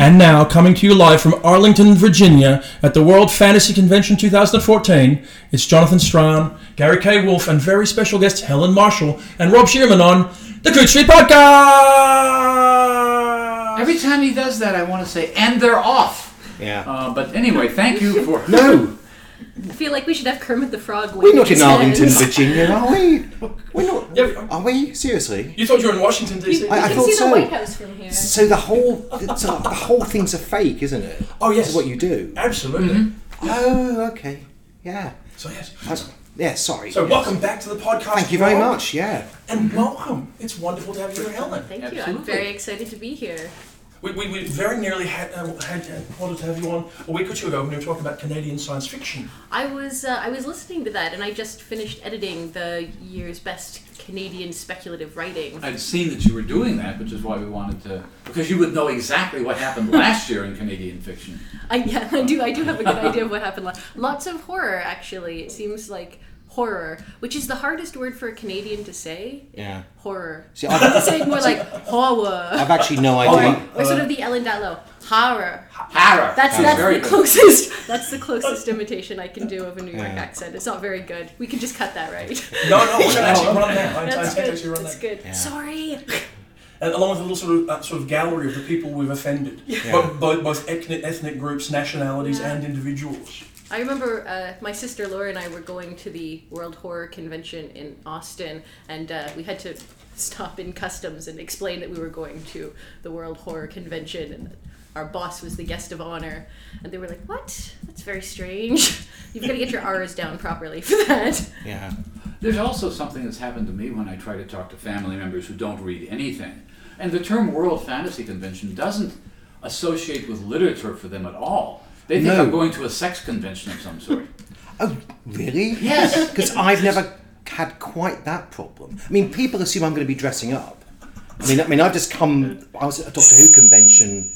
And now, coming to you live from Arlington, Virginia, at the World Fantasy Convention 2014, it's Jonathan Strahan, Gary K. Wolfe, and very special guests Helen Marshall and Rob Shearman on the Coode Street Podcast. Every time he does that, I want to say, and they're off. Yeah. Uh, but anyway, thank you for. no, I feel like we should have Kermit the Frog. we're not in Arlington. Virginia, are we? We're not. Yeah. Are we? Seriously? You thought you were in Washington, D.C.? I- I You can thought see so. the White House from here. So the whole, it's a, the whole thing's a fake, isn't it? Oh, yes. This is what you do. Absolutely. Mm-hmm. Oh, okay. Yeah. So, yes. That's- yeah. Sorry. So, Yes. welcome back to the podcast. Thank you very Rob. much. Yeah. And welcome. It's wonderful to have you here, Helen. Thank you. I'm Absolutely. very excited to be here. We, we, we very nearly had, uh, had uh, wanted to have you on a week or two ago when we were talking about Canadian science fiction. I was uh, I was listening to that, and I just finished editing the year's best Canadian speculative writing. I'd seen that you were doing that, which is why we wanted to, because you would know exactly what happened last year in Canadian fiction. I, yeah, I do. I do have a good idea of what happened. la- Lots of horror, actually. It seems like horror, which is the hardest word for a Canadian to say. Yeah. Horror. See, I have to I've, say it more like horror, I've actually no or, idea. or sort of the Ellen Datlow horror. Horror. That's Sounds that's very the good. closest. That's the closest imitation I can do of a New York Yeah. accent. It's not very good. We can just cut that, right? No, no, we're going to actually run that. I That's intend to good. That's that. good. Yeah. Sorry. And along with a little sort of uh, sort of gallery of the people we've offended, both, both, both ethnic, ethnic groups, nationalities, Yeah. and individuals. I remember uh, my sister Laura and I were going to the World Horror Convention in Austin, and uh, we had to stop in customs and explain that we were going to the World Horror Convention, and our boss was the guest of honor. And they were like, "What? That's very strange. You've got to get your R's down properly for that." Yeah. There's also something that's happened to me when I try to talk to family members who don't read anything. And the term World Fantasy Convention doesn't associate with literature for them at all. They think No. I'm going to a sex convention of some sort. Oh, really? Yes. Because I've never had quite that problem. I mean, people assume I'm going to be dressing up. I mean, I mean, I've just come. I was at a Doctor Who convention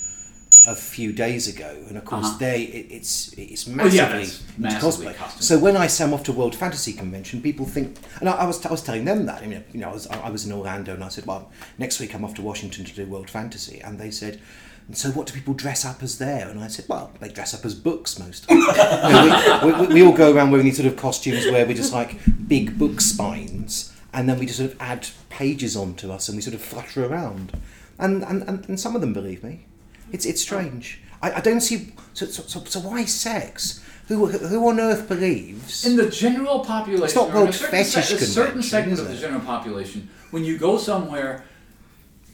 a few days ago, and of course, Uh-huh. they it, it's it's massively, into massively cosplay. costume. So when I say I'm off to World Fantasy Convention, people think, and I, I was I was telling them that. I mean, you know, I was I was in Orlando, and I said, well, next week I'm off to Washington to do World Fantasy, and they said. And so, what do people dress up as there? And I said, well, they dress up as books most. You know, we, we, we all go around wearing these sort of costumes where we're just like big book spines, and then we just sort of add pages onto us, and we sort of flutter around. And and, and, and some of them believe me. It's it's strange. I, I don't see. So, so, so, so why sex? Who who on earth believes? In the general population, It's not or in a World certain, Fetish se- a certain Convention, segment of the general population, when you go somewhere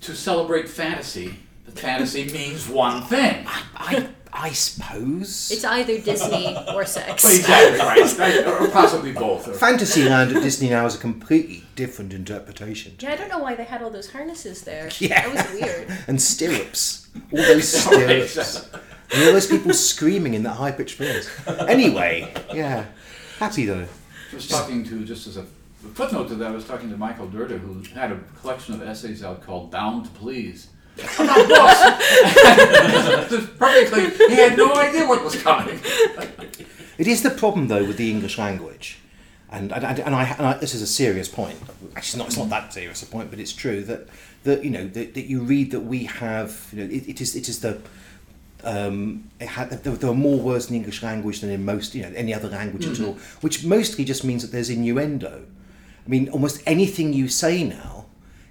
to celebrate fantasy, the fantasy means one thing. I I suppose. It's either Disney or sex. Well, exactly right, right, or possibly both. or- Fantasyland at Disney now is a completely different interpretation. Yeah, I don't know why they had all those harnesses there. Yeah. That was weird. And stirrups. All those stirrups. and all those people screaming in that high pitched voice. Anyway, yeah. Happy though. I was talking to, just as a footnote to that, I was talking to Michael Dirda, who had a collection of essays out called Bound to Please. Just Perfectly, he had no idea what was coming. It is the problem, though, with the English language, and and, and, I, and I, this is a serious point. Actually, not, it's not that serious a point, but it's true that that you know that, that you read that we have. You know, it, it is it is the um, it had, there, there are more words in the English language than in most you know any other language at all, which mostly just means that there's innuendo. I mean, almost anything you say now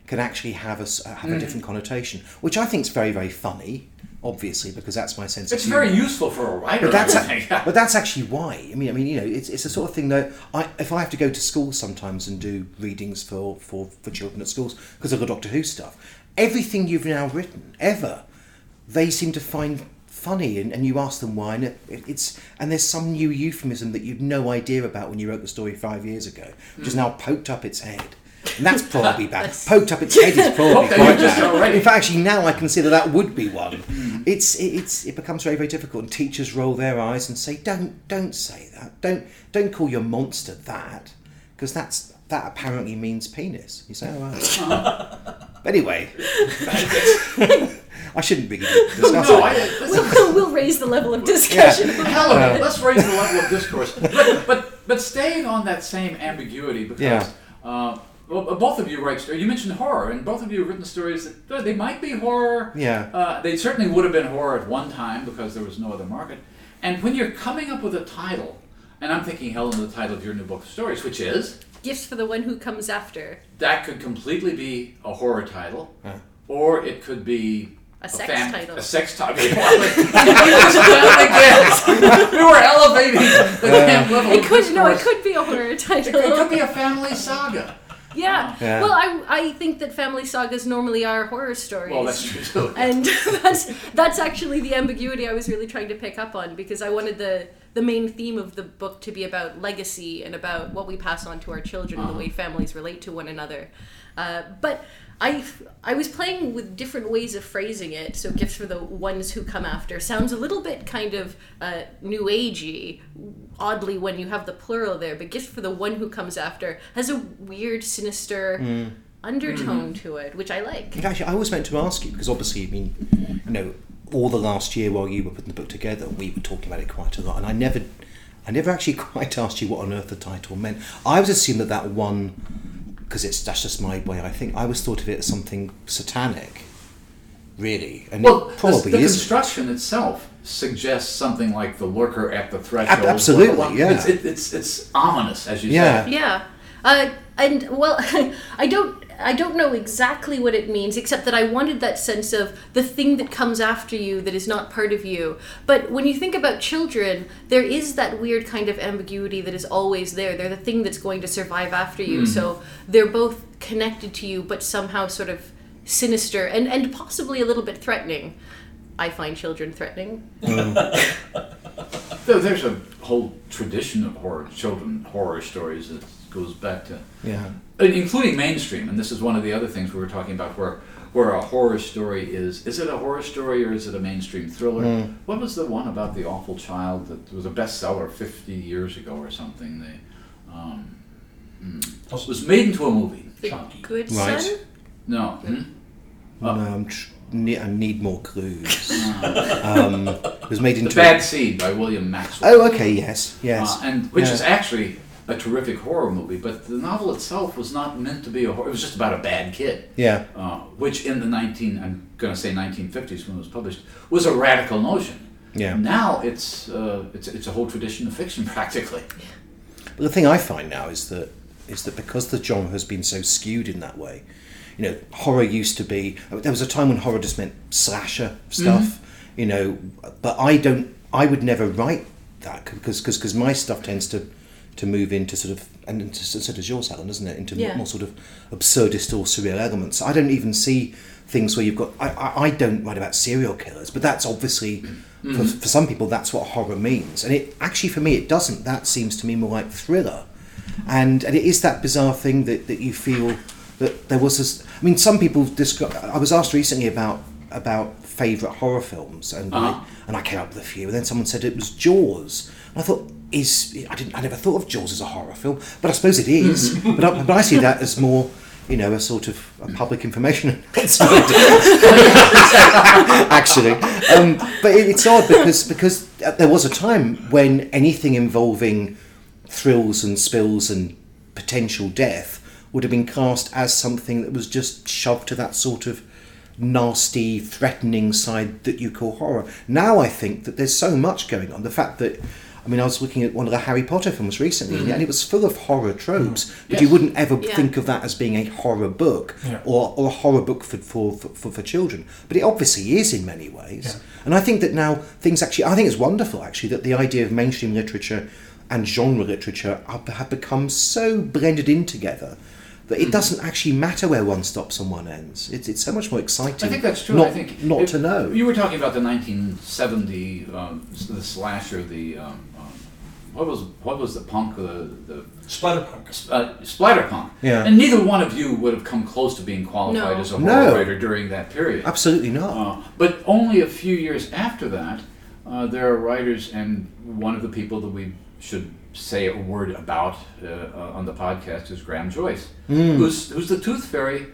can actually have a s- uh, have a mm. different connotation, which I think is very very funny. Obviously, because that's my sense It's very useful for a writer. But that's think. but that's actually why. I mean, I mean, you know, it's, it's the sort of thing that I, if I have to go to school sometimes and do readings for for, for children at schools because of the Doctor Who stuff, everything you've now written ever, they seem to find funny, and, and you ask them why, and it, it's and there's some new euphemism that you'd no idea about when you wrote the story five years ago, which has mm. now poked up its head. And that's probably bad. That's- Poked up its head is probably Okay, quite bad. In fact, actually, now I consider that that would be one. It's it, it's it becomes very very difficult, and teachers roll their eyes and say, "Don't don't say that. Don't don't call your monster that, because that's that apparently means penis." You say, "Oh, right." anyway, I shouldn't be discussing. No, I, We'll, we'll, we'll raise the level of discussion. hell of. Let's raise the level of discourse. But, but but staying on that same ambiguity because Yeah. uh, well, both of you write stories. You mentioned horror, and both of you have written stories that uh, they might be horror. Yeah. Uh, they certainly would have been horror at one time because there was no other market. And when you're coming up with a title, and I'm thinking, Helen, the title of your new book of stories, which is Gifts for the one who comes after. that could completely be a horror title, or it could be A sex title. A sex title. Again, we were elevating the damn level. It could no, it could be a horror title. It could be a family saga. Yeah. Yeah. Well, I I think that family sagas normally are horror stories. Well, that's true too. and that's that's actually the ambiguity I was really trying to pick up on because I wanted the the main theme of the book to be about legacy and about what we pass on to our children and the way families relate to one another. Uh, but I I was playing with different ways of phrasing it. So gifts for the ones who come after sounds a little bit kind of uh, new agey, oddly when you have the plural there. But gifts for the one who comes after has a weird, sinister. Undertone to it, which I like. Actually, I was meant to ask you because obviously, I mean, you know, all the last year while you were putting the book together, we were talking about it quite a lot, and I never, I never actually quite asked you what on earth the title meant. I was assuming that that one, because it's that's just my way. I think I always thought of it as something satanic, really, and Well, it probably the, the is. construction itself suggests something like the lurker at the threshold. absolutely, Well, yeah. It's, it, it's it's ominous, as you Yeah. say. Yeah, uh, and well, I don't. I don't know exactly what it means, except that I wanted that sense of the thing that comes after you that is not part of you. But when you think about children, there is that weird kind of ambiguity that is always there. They're the thing that's going to survive after you. Mm-hmm. So they're both connected to you, but somehow sort of sinister and, and possibly a little bit threatening. I find children threatening. Mm. There- There's a whole tradition of horror, children horror stories that goes back to, Yeah. including mainstream. And this is one of the other things we were talking about, where where a horror story is. Is it a horror story or is it a mainstream thriller? What was the one about the awful child that was a bestseller 50 years ago or something? They, um, it was made into a movie. The Chunky. good Right. son? No. Hmm? No, I'm tr- ne- I need more clues. um, it was made into The into. Bad Seed by William Maxwell. Oh, okay. Yes. Yes. Uh, and which Yeah. is actually a terrific horror movie, but the novel itself was not meant to be a horror. It was just about a bad kid, yeah. uh, which in the 19 I'm going to say 1950s when it was published was a radical notion. Yeah. Now it's uh, it's it's a whole tradition of fiction practically. But the thing I find now is that is that because the genre has been so skewed in that way, you know, horror used to be. There was a time when horror just meant slasher stuff, you know. But I don't. I would never write that because because my stuff tends to to move into sort of and into, so does yours, Helen, doesn't it? Into Yeah. more sort of absurdist or surreal elements. I don't even see things where you've got. I, I, I don't write about serial killers, but that's obviously for, for some people that's what horror means, and it actually for me it doesn't. That seems to me more like thriller, and and it is that bizarre thing that, that you feel that there was this. I mean, some people describe. I was asked recently about about favourite horror films, and Uh-huh. I, and I came up with a few, and then someone said it was Jaws, and I thought. Is I didn't I never thought of Jaws as a horror film, but I suppose it is. but, I, but I see that as more, you know, a sort of a public information actually. Um, but it, it's odd because because there was a time when anything involving thrills and spills and potential death would have been cast as something that was just shoved to that sort of nasty, threatening side that you call horror. Now I think that there's so much going on. The fact that I mean, I was looking at one of the Harry Potter films recently, and it was full of horror tropes, but you wouldn't ever Yeah. think of that as being a horror book Yeah. or, or a horror book for, for, for, for children. But it obviously is in many ways. And I think that now things actually, I think it's wonderful actually that the idea of mainstream literature and genre literature are, have become so blended in together that Mm-hmm. it doesn't actually matter where one stops and one ends. It's, it's so much more exciting. I think that's true. Not, I think not if- to know. You were talking about the 1970 um, the slasher, the um, what was what was the punk the the Splatterpunk. uh, splatterpunk. Yeah. And neither one of you would have come close to being qualified No. as a horror No. writer during that period. Absolutely not. Uh, but only a few years after that, uh, there are writers, and one of the people that we should say a word about uh, uh, on the podcast is Graham Joyce, who's, who's the Tooth Fairy,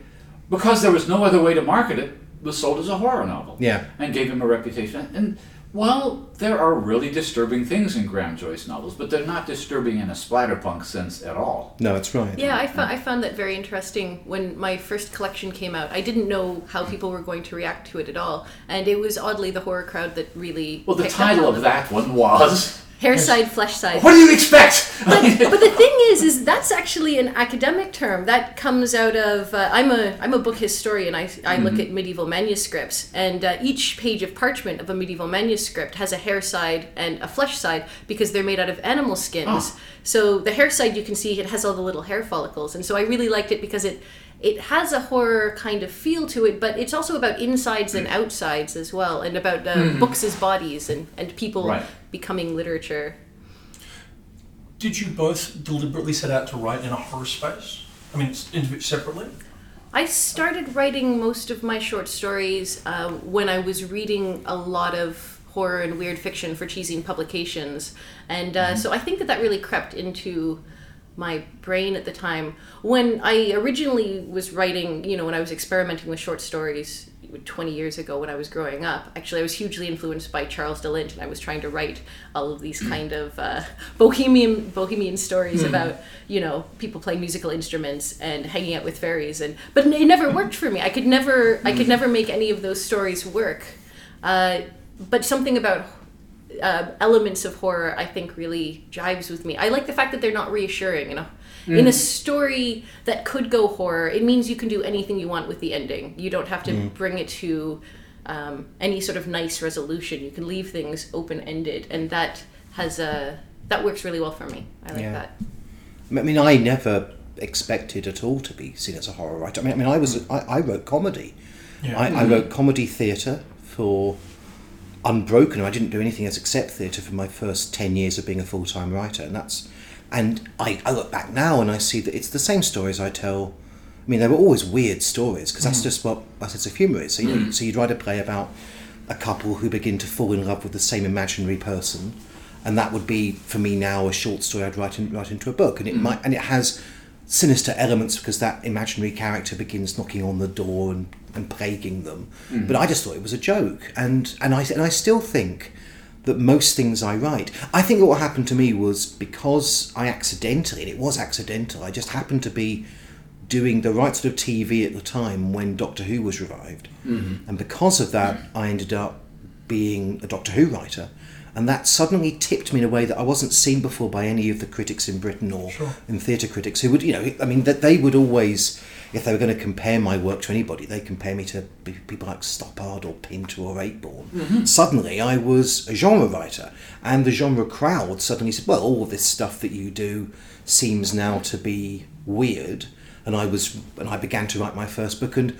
because there was no other way to market it was sold as a horror novel. Yeah. And gave him a reputation. And well, there are really disturbing things in Graham Joyce novels, but they're not disturbing in a splatterpunk sense at all. No, that's right. Yeah, I, fo- I found that very interesting when my first collection came out. I didn't know how hmm. people were going to react to it at all, and it was oddly the horror crowd that really. Well, the title of that one was. Hair side, flesh side. What do you expect? but, but the thing is, is that's actually an academic term that comes out of. Uh, I'm a I'm a book historian. I, I look at medieval manuscripts, and uh, each page of parchment of a medieval manuscript has a hair side and a flesh side because they're made out of animal skins. Oh. So the hair side, you can see it has all the little hair follicles, and so I really liked it because it. It has a horror kind of feel to it, but it's also about insides and outsides as well, and about uh, books as bodies and, and people Right. becoming literature. Did you both deliberately set out to write in a horror space? I mean, separately? I started writing most of my short stories uh, when I was reading a lot of horror and weird fiction for ChiZine publications, and uh, so I think that that really crept into my brain at the time. When I originally was writing, you know, when I was experimenting with short stories 20 years ago when I was growing up, actually I was hugely influenced by Charles de Lint, and I was trying to write all of these kind of uh, bohemian bohemian stories about you know people playing musical instruments and hanging out with fairies, and but it never worked for me. I could never I could never make any of those stories work. Uh, but something about uh, elements of horror I think really jives with me. I like the fact that they're not reassuring. You know, in a story that could go horror, it means you can do anything you want with the ending. You don't have to bring it to um, any sort of nice resolution. You can leave things open ended, and that has a that works really well for me. I like Yeah. that. I mean, I never expected at all to be seen as a horror writer. I mean, I, mean, I was I, I wrote comedy. Yeah. I, I wrote comedy theatre for Unbroken. I didn't do anything else except theatre for my first ten years of being a full time writer, and that's and I, I look back now and I see that it's the same stories I tell. I mean, they were always weird stories because mm. that's just what my sense of humour is. So, you know, mm. so you'd write a play about a couple who begin to fall in love with the same imaginary person, and that would be for me now a short story I'd write in, write into a book, and it mm. might and it has sinister elements because that imaginary character begins knocking on the door and, and plaguing them. Hmm. But I just thought it was a joke, and and I and I still think that most things I write, I think what happened to me was because I accidentally, and it was accidental, I just happened to be doing the right sort of TV at the time when Doctor Who was revived, mm-hmm. and because of that, I ended up being a Doctor Who writer. And that suddenly tipped me in a way that I wasn't seen before by any of the critics in Britain or Sure. in theatre critics who would, you know, I mean, that they would always, if they were going to compare my work to anybody, they compare me to people like Stoppard or Pinter or Ayckbourn. Suddenly, I was a genre writer, and the genre crowd suddenly said, "Well, all of this stuff that you do seems now to be weird." And I was, and I began to write my first book, and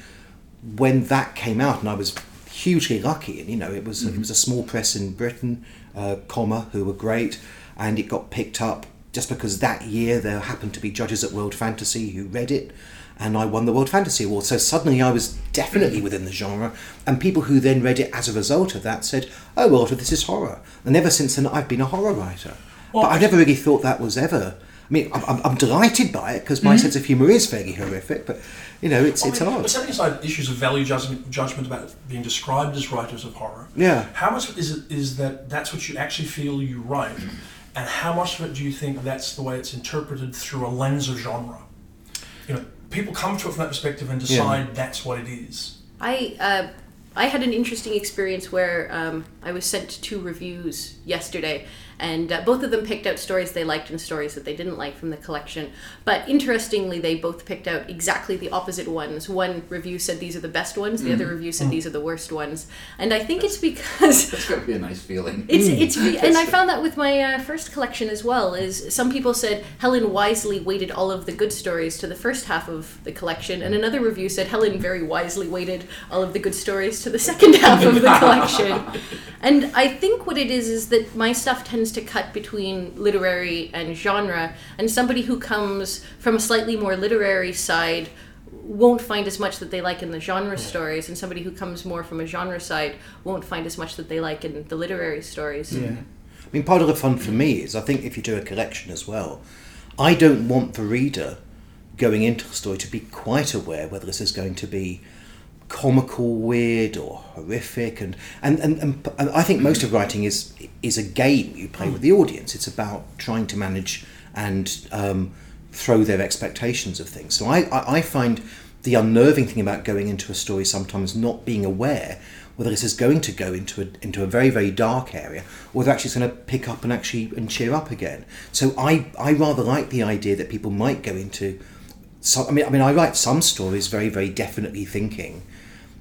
when that came out, and I was hugely lucky, and you know, it was it was a small press in Britain, uh, comma, who were great, and it got picked up just because that year there happened to be judges at World Fantasy who read it, and I won the World Fantasy Award. So suddenly I was definitely within the genre, and people who then read it as a result of that said, "Oh, well, this is horror." And ever since then, I've been a horror writer. Well, but I never really thought that was ever. I mean, I'm, I'm, delighted by it because my mm-hmm. sense of humour is fairly horrific, but you know, it's it's mean, hard. But setting aside issues of value judgment, judgment about being described as writers of horror, Yeah. how much is it is that that's what you actually feel you write, and how much of it do you think that's the way it's interpreted through a lens of genre? You know, people come to it from that perspective and decide that's what it is. I uh, I had an interesting experience where um, I was sent two reviews yesterday, and uh, both of them picked out stories they liked and stories that they didn't like from the collection. But interestingly, they both picked out exactly the opposite ones. One review said these are the best ones. The other review said these are the worst ones. And I think it's because That's got to be a nice feeling. it's it's and I found that with my uh, first collection as well. Is some people said Helen wisely weighted all of the good stories to the first half of the collection, and another review said Helen very wisely weighted all of the good stories to the second half of the collection. And I think what it is is that my stuff tends to cut between literary and genre, and somebody who comes from a slightly more literary side won't find as much that they like in the genre hmm. stories, and somebody who comes more from a genre side won't find as much that they like in the literary stories. Yeah. I mean, part of the fun for me is I think if you do a collection as well, I don't want the reader going into the story to be quite aware whether this is going to be comical, weird, or horrific, and and, and, and I think most of writing is is a game you play with the audience. It's about trying to manage and um, throw their expectations of things. So I, I, I find the unnerving thing about going into a story sometimes not being aware whether this is going to go into a, into a very very dark area or whether actually it's going to pick up and actually and cheer up again. So I, I rather like the idea that people might go into. So, I mean I mean I write some stories very very definitely thinking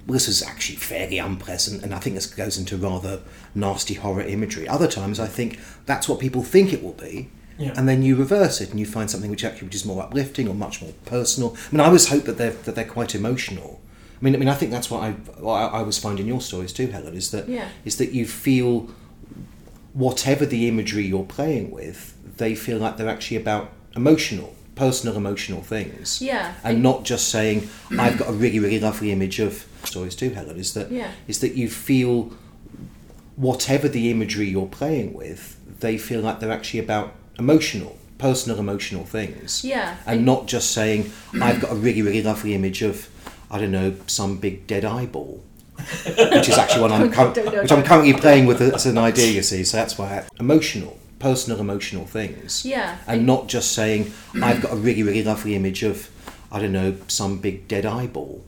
well, this is actually fairly unpleasant, and I think this goes into rather nasty horror imagery. Other times, I think that's what people think it will be, Yeah. and then you reverse it and you find something which actually which is more uplifting or much more personal. I mean, I always hope that they're that they're quite emotional. I mean, I mean, I think that's what I what I I always find your stories too, Helen, is that is Yeah. is that you feel whatever the imagery you're playing with, they feel like they're actually about emotional, personal, emotional things Yeah. and not just saying I've got a really really lovely image of stories too Helen is that Yeah. is that you feel whatever the imagery you're playing with they feel like they're actually about emotional personal emotional things Yeah. and not just saying I've got a really really lovely image of I don't know some big dead eyeball which is actually one I'm cur- which I'm currently playing with as an idea you see so that's why I, emotional personal emotional things Yeah. and not just saying I've got a really really lovely image of I don't know some big dead eyeball,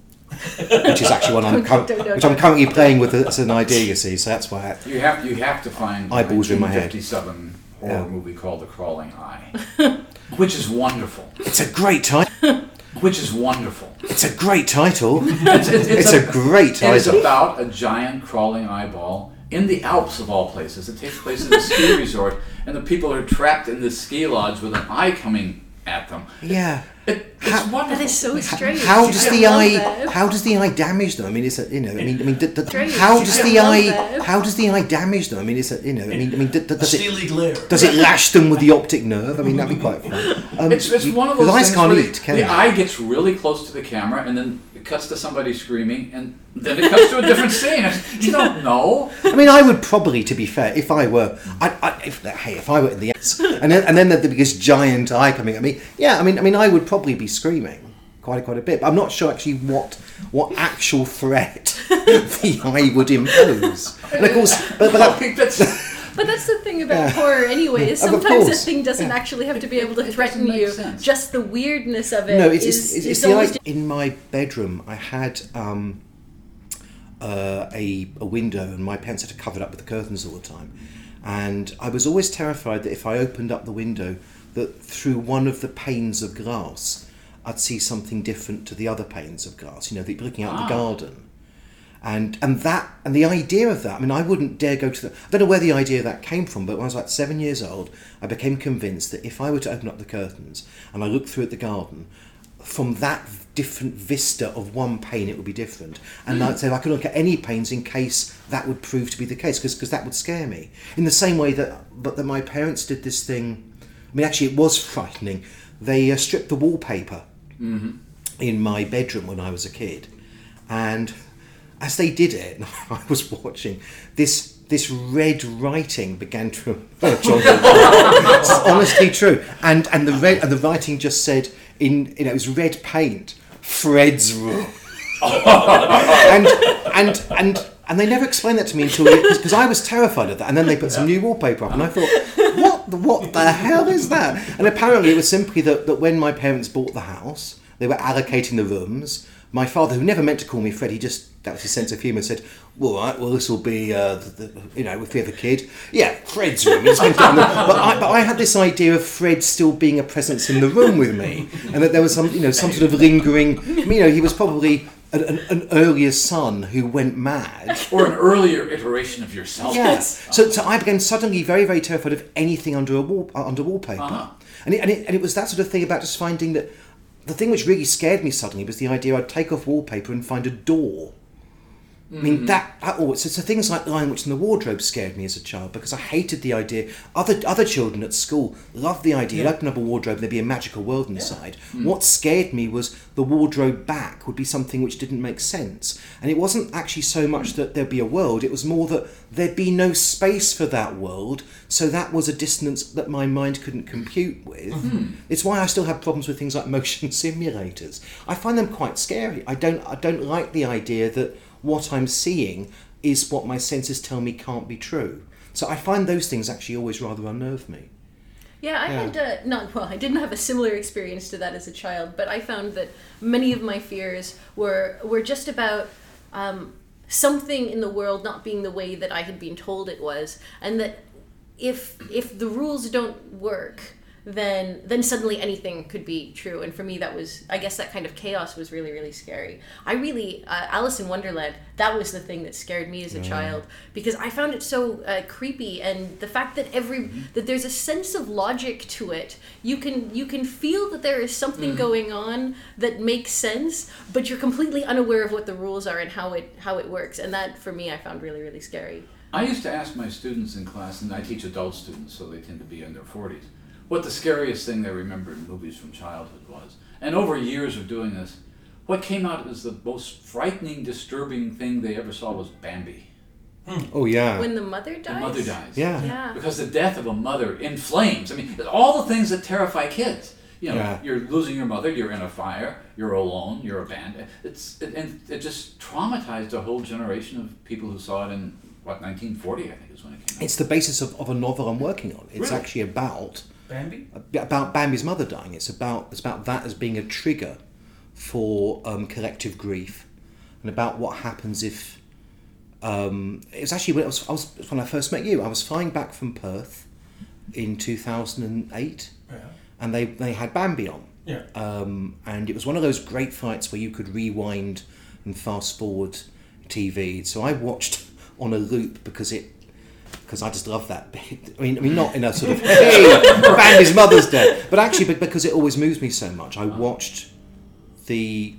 which is actually one I'm cur- Don't know. which I'm currently playing with as an idea. You see, so that's why. I, You have you have to find Eyeballs in my head. 1957 horror Yeah. movie called The Crawling Eye, which is wonderful. it's a great title. Which is wonderful. It's a great title. It's, it's, It's a great It is about a giant crawling eyeball in the Alps of all places. It takes place in a ski resort, and the people are trapped in this ski lodge with an eye coming at them. Yeah. It, it's How- wonderful. That is so strange. How does I the eye? that. How does the eye damage them? I mean, it's a, you know. I mean, I mean, d- d- how does I the eye? that. How does the eye damage them? I mean, it's a, you know. I mean, I mean, d- d- A does it steely glare. does it lash them with the optic nerve? I mean, that'd be quite fun. Um, It's, it's one of those eyes can't where eat, the, can the they? eye gets really close to the camera, and then it cuts to somebody screaming, and then it cuts to a different scene. You don't know. I mean, I would probably, to be fair, if I were, I, I, if hey, if I were in the ants, and then and then the, the biggest giant eye coming at me, yeah, I mean, I mean, I would probably be screaming quite quite a bit. But I'm not sure actually what what actual threat the eye would impose. And of course, but, but I that, think that's But that's the thing about Yeah. horror, anyway. Is sometimes a thing doesn't Yeah. actually have to be able to It threaten you. sense. Just the weirdness of it no, it's, is- it's, it's, is it's the almost idea. In my bedroom, I had um, uh, a, a window, and my parents had to cover it up with the curtains all the time. And I was always terrified that if I opened up the window, that through one of the panes of glass, I'd see something different to the other panes of glass. You know, that you're looking out in the Ah. garden. And and that and the idea of that, I mean, I wouldn't dare go to the. I don't know where the idea of that came from, but when I was like seven years old, I became convinced that if I were to open up the curtains and I looked through at the garden, from that different vista of one pane, it would be different. And I'd say I could look at any panes in case that would prove to be the case, because that would scare me. In the same way that, but that my parents did this thing. I mean, actually, it was frightening. They uh, stripped the wallpaper in my bedroom when I was a kid, and as they did it, I was watching this. This red writing began to emerge on the It's honestly true, and and the red and the writing just said in you know it was red paint, Fred's room, and and and and they never explained that to me until because I was terrified of that, and then they put some new wallpaper up, and I thought, what the, what the hell is that? And apparently it was simply that that when my parents bought the house, they were allocating the rooms. My father, who never meant to call me Fred, he just that was his sense of humour. Said, "Well, all right, well, this will be, uh, the, the, you know, if we have a kid, yeah, Fred's room." It's gonna go but, I, but I had this idea of Fred still being a presence in the room with me, and that there was some, you know, some sort of lingering. You know, he was probably an, an, an earlier son who went mad. or an earlier iteration of yourself. Yes. So, so I became suddenly very, very terrified of anything under a wall, uh, under wallpaper, Uh-huh. and, it, and it and it was that sort of thing about just finding that the thing which really scared me suddenly was the idea I'd take off wallpaper and find a door. I mean that, oh, so, so things like Lion Witch in the Wardrobe scared me as a child because I hated the idea. Other other children at school loved the idea. You'd open up a wardrobe, and there'd be a magical world inside. Mm. What scared me was the wardrobe back would be something which didn't make sense, and it wasn't actually so much that there'd be a world. It was more that there'd be no space for that world. So that was a dissonance that my mind couldn't compute with. Mm-hmm. It's why I still have problems with things like motion simulators. I find them quite scary. I don't I don't like the idea that what I'm seeing is what my senses tell me can't be true. So I find those things actually always rather unnerve me. Yeah, I Yeah. had uh, not well. I didn't have a similar experience to that as a child, but I found that many of my fears were were just about um, something in the world not being the way that I had been told it was, and that if if the rules don't work, then then suddenly anything could be true. And for me, that was I guess that kind of chaos was really really scary. I really uh, Alice in Wonderland. That was the thing that scared me as a child because I found it so uh, creepy, and the fact that every that there's a sense of logic to it. You can you can feel that there is something going on that makes sense, but you're completely unaware of what the rules are and how it how it works. And that for me, I found really really scary. I used to ask my students in class, and I teach adult students, so they tend to be in their 40s, what the scariest thing they remember in movies from childhood was. And over years of doing this, what came out as the most frightening, disturbing thing they ever saw was Bambi. Hmm. Oh yeah, When the mother dies. The mother dies. yeah. Yeah. Because the death of a mother in flames. I mean, all the things that terrify kids. You know, Yeah. you're losing your mother, you're in a fire, you're alone, you're abandoned. It's it, and it just traumatized a whole generation of people who saw it in what 1940, I think is when it came out. It's the basis of, of a novel I'm working on. It's Really? actually about Bambi? about Bambi's mother dying. It's about it's about that as being a trigger for um, collective grief, and about what happens if. Um, it was actually when I was, I was when I first met you. I was flying back from Perth in two thousand and eight, Yeah. and they they had Bambi on. Yeah. Um, and it was one of those great fights where you could rewind and fast forward TV. So I watched on a loop because it because I just love that bit. I mean, I mean, not in a sort of hey, Bambi's mother's dead, but actually, because it always moves me so much. I watched the,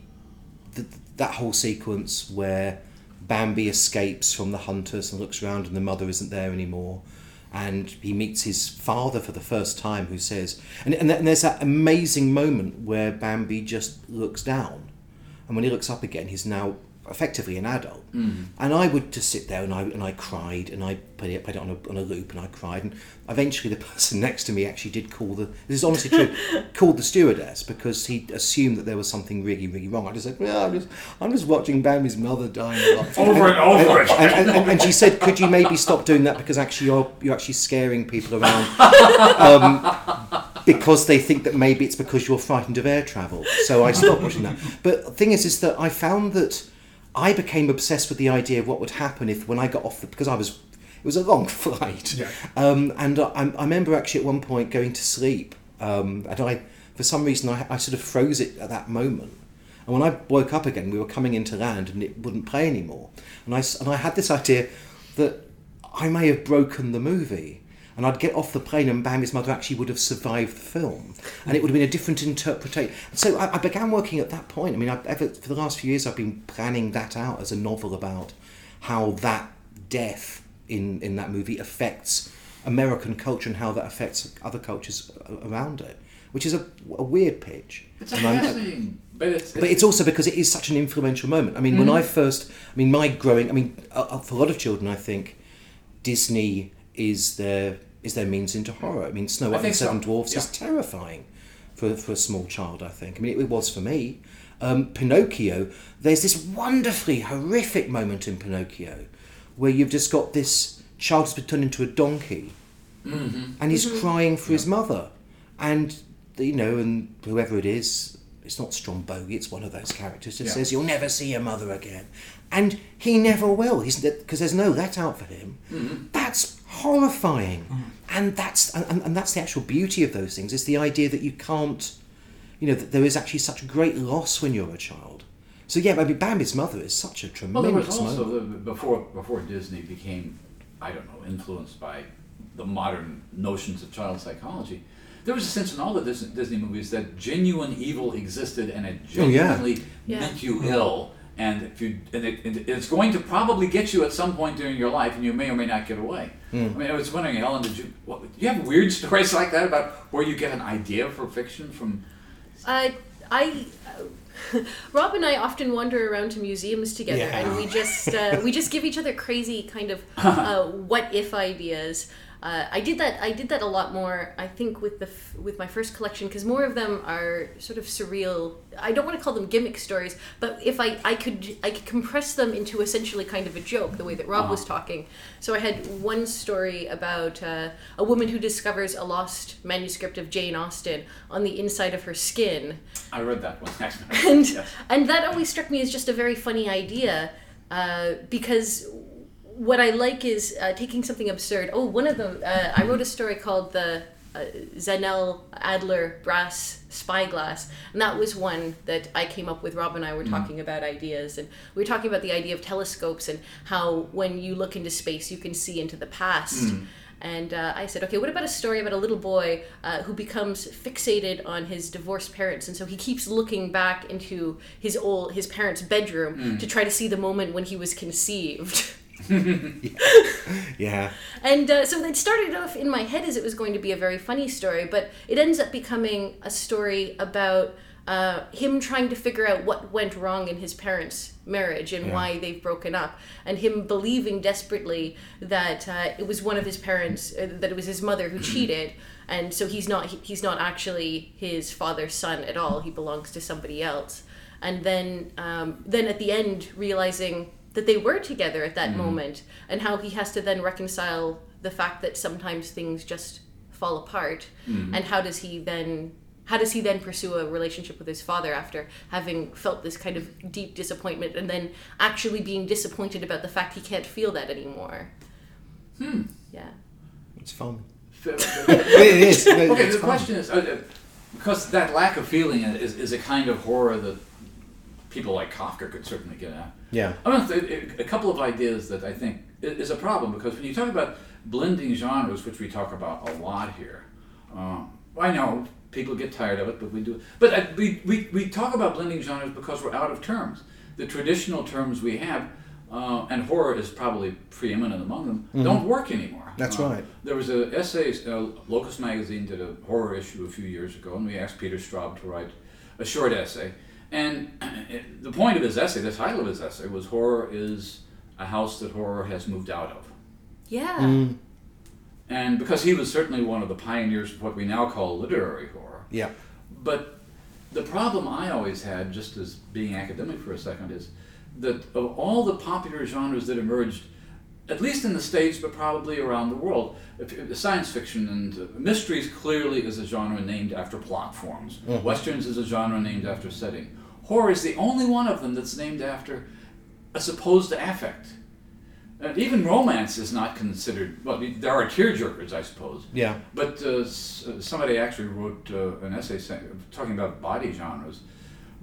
the that whole sequence where Bambi escapes from the hunters and looks around, and the mother isn't there anymore. And he meets his father for the first time, who says, and, and there's that amazing moment where Bambi just looks down, and when he looks up again, he's now effectively an adult. And I would just sit there and I and I cried and I put it put it on a, on a loop and I cried and eventually the person next to me actually did call the this is honestly true called the stewardess because he assumed that there was something really really wrong. I just said, well, I'm just I'm just watching Bambi's mother dying a lot." Over and over and, and, and, and she said, "Could you maybe stop doing that because actually you're you're actually scaring people around um, because they think that maybe it's because you're frightened of air travel." So I stopped watching that. But the thing is, is that I found that I became obsessed with the idea of what would happen if when I got off the because I was it was a long flight, Yeah. um, and I, I remember actually at one point going to sleep, um, and I for some reason I, I sort of froze it at that moment. And when I woke up again, we were coming into land and it wouldn't play anymore. And I, and I had this idea that I may have broken the movie. And I'd get off the plane and Bambi's mother actually would have survived the film. And it would have been a different interpretation. So I, I began working at that point. I mean, I've ever, for the last few years, I've been planning that out as a novel about how that death in, in that movie affects American culture and how that affects other cultures around it, which is a, a weird pitch. It's a fascinating, but it's, but it's also because it is such an influential moment. I mean, when I first, I mean, my growing, I mean, uh, for a lot of children, I think Disney is their is their means into horror. I mean, Snow White and think the so, Seven Dwarfs is terrifying for for a small child. I think. I mean, it, it was for me. Um, Pinocchio. There's this wonderfully horrific moment in Pinocchio where you've just got this child who's been turned into a donkey and he's crying for his mother, and you know, and whoever it is, it's not Stromboli, it's one of those characters, just Yeah. says, "You'll never see your mother again," and he never will. He's because there's no let out for him. Mm-hmm. That's horrifying, mm-hmm. and that's and, and that's the actual beauty of those things. Is the idea that you can't, you know, that there is actually such great loss when you're a child. So yeah, I mean, Bambi's mother is such a Well, there was tremendous also moment. the, before before Disney became, I don't know, influenced by the modern notions of child psychology. There was a sense in all the Disney, Disney movies that genuine evil existed and it Oh, yeah. genuinely Yeah. you ill, and if you and, it, and it's going to probably get you at some point during your life, and you may or may not get away. I mean, I was wondering, Helen, did you what, do you have weird stories like that about where you get an idea for fiction from? Uh, I. Rob and I often wander around to museums together, Yeah. and we just uh, we just give each other crazy kind of uh, what if ideas. Uh, I did that. I did that a lot more. I think with the f- with my first collection because more of them are sort of surreal. I don't want to call them gimmick stories, but if I, I could I could compress them into essentially kind of a joke, the way that Rob was talking. So I had one story about uh, a woman who discovers a lost manuscript of Jane Austen on the inside of her skin, I read that one and Yes. and that always struck me as just a very funny idea uh, because what I like is uh, taking something absurd. Oh, one of them uh, I wrote a story called the uh, Zanel Adler brass spyglass, and that was one that I came up with. Rob and I were talking about ideas, and we were talking about the idea of telescopes and how when you look into space, you can see into the past. And uh, I said, okay, what about a story about a little boy uh, who becomes fixated on his divorced parents, and so he keeps looking back into his old his parents' bedroom to try to see the moment when he was conceived. Yeah. And uh, so it started off in my head as it was going to be a very funny story, but it ends up becoming a story about uh, him trying to figure out what went wrong in his parents' marriage and why they've broken up, and him believing desperately that uh, it was one of his parents, uh, that it was his mother who cheated, and so he's not he's not actually his father's son at all. He belongs to somebody else. And then um, then at the end realizing that they were together at that moment and how he has to then reconcile the fact that sometimes things just fall apart and how does he then how does he then pursue a relationship with his father after having felt this kind of deep disappointment and then actually being disappointed about the fact he can't feel that anymore hmm yeah It's fun. It is. No, it's the fun. question is uh, uh, because that lack of feeling is, is a kind of horror that people like Kafka could certainly get at. Yeah. I mean, a, a couple of ideas that I think is a problem because when you talk about blending genres, which we talk about a lot here, um, I know people get tired of it, but we do. But uh, we, we, we talk about blending genres because we're out of terms. The traditional terms we have, uh, and horror is probably preeminent among them, don't work anymore. Mm-hmm. That's Uh, right. There was an essay, uh, Locus Magazine did a horror issue a few years ago, and we asked Peter Straub to write a short essay. And it, the point of his essay, the title of his essay, was Horror is a House That Horror Has Moved Out of. yeah Mm. And because he was certainly one of the pioneers of what we now call literary horror. Yeah. But the problem I always had, just as being academic for a second, is that of all the popular genres that emerged, at least in the States, but probably around the world, if, if science fiction and uh, mysteries clearly is a genre named after plot forms. Westerns is a genre named after setting. Horror is the only one of them that's named after a supposed affect. And even romance is not considered. Well, there are tearjerkers, I suppose. Yeah. But uh, uh, somebody actually wrote uh, an essay saying, talking about body genres.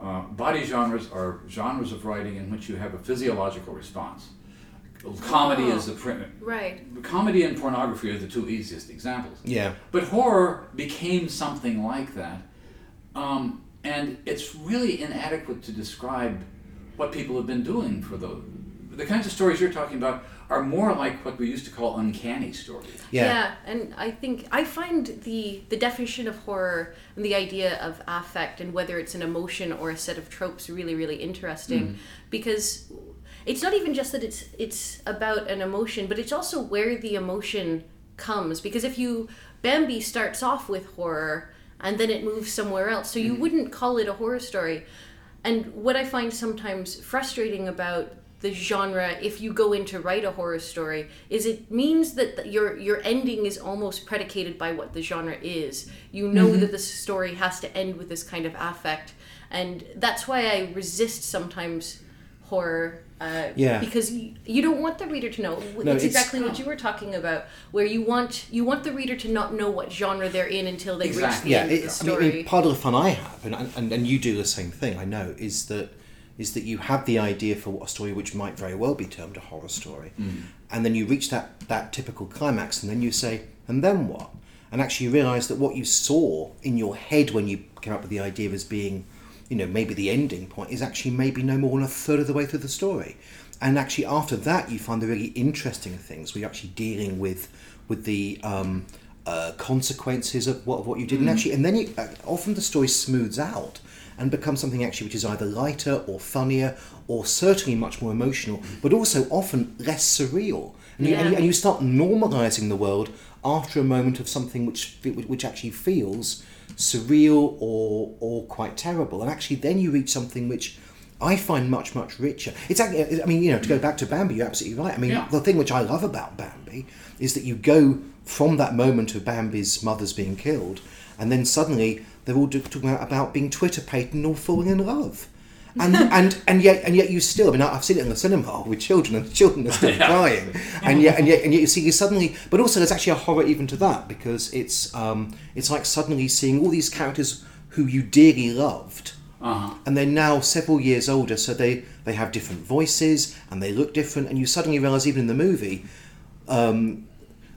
Uh, body genres are genres of writing in which you have a physiological response. Comedy is the pr- right comedy and pornography are the two easiest examples. Yeah. But horror became something like that, um, and it's really inadequate to describe what people have been doing for the the kinds of stories you're talking about are more like what we used to call uncanny stories. Yeah. yeah, and I think I find the the definition of horror and the idea of affect and whether it's an emotion or a set of tropes really really interesting mm-hmm. because it's not even just that it's it's about an emotion, but it's also where the emotion comes because if you Bambi starts off with horror and then it moves somewhere else, so you mm-hmm. wouldn't call it a horror story. And what I find sometimes frustrating about the genre, if you go in to write a horror story, is it means that th- your your ending is almost predicated by what the genre is. You know mm-hmm. that the story has to end with this kind of affect, and that's why I resist sometimes horror. Uh, Yeah. Because you, you don't want the reader to know. No, it's it's- exactly what you were talking about, where you want you want the reader to not know what genre they're in until they reach Exactly. the yeah, end of the it's, I mean, I story. mean, part of the fun I have, and, and and you do the same thing. I know is that is that you have the idea for what a story which might very well be termed a horror story, and then you reach that that typical climax, and then you say, and then what? And actually, you realise that what you saw in your head when you came up with the idea as being you know, maybe the ending point is actually maybe no more than a third of the way through the story. And actually, after that, you find the really interesting things where you're actually dealing with with the um, uh, consequences of what, of what you did, and actually, and then you, uh, often the story smooths out and becomes something actually which is either lighter or funnier or certainly much more emotional, but also often less surreal. And, you, and, you, Yeah. and you start normalizing the world after a moment of something which which actually feels surreal or or quite terrible, and actually then you reach something which. I find much much richer. It's actually, uh, I mean, you know, to go back to Bambi, you're absolutely right. I mean, Yeah. the thing which I love about Bambi is that you go from that moment of Bambi's mother's being killed, and then suddenly they're all talking about, about being Twitter pated or falling in love. And, and and yet and yet you still I mean I've seen it in the cinema with children and the children are still crying and yet and yet and yet you see you suddenly but also there's actually a horror even to that because it's um, it's like suddenly seeing all these characters who you dearly loved Uh-huh. and they're now several years older, so they they have different voices and they look different, and you suddenly realise even in the movie, um,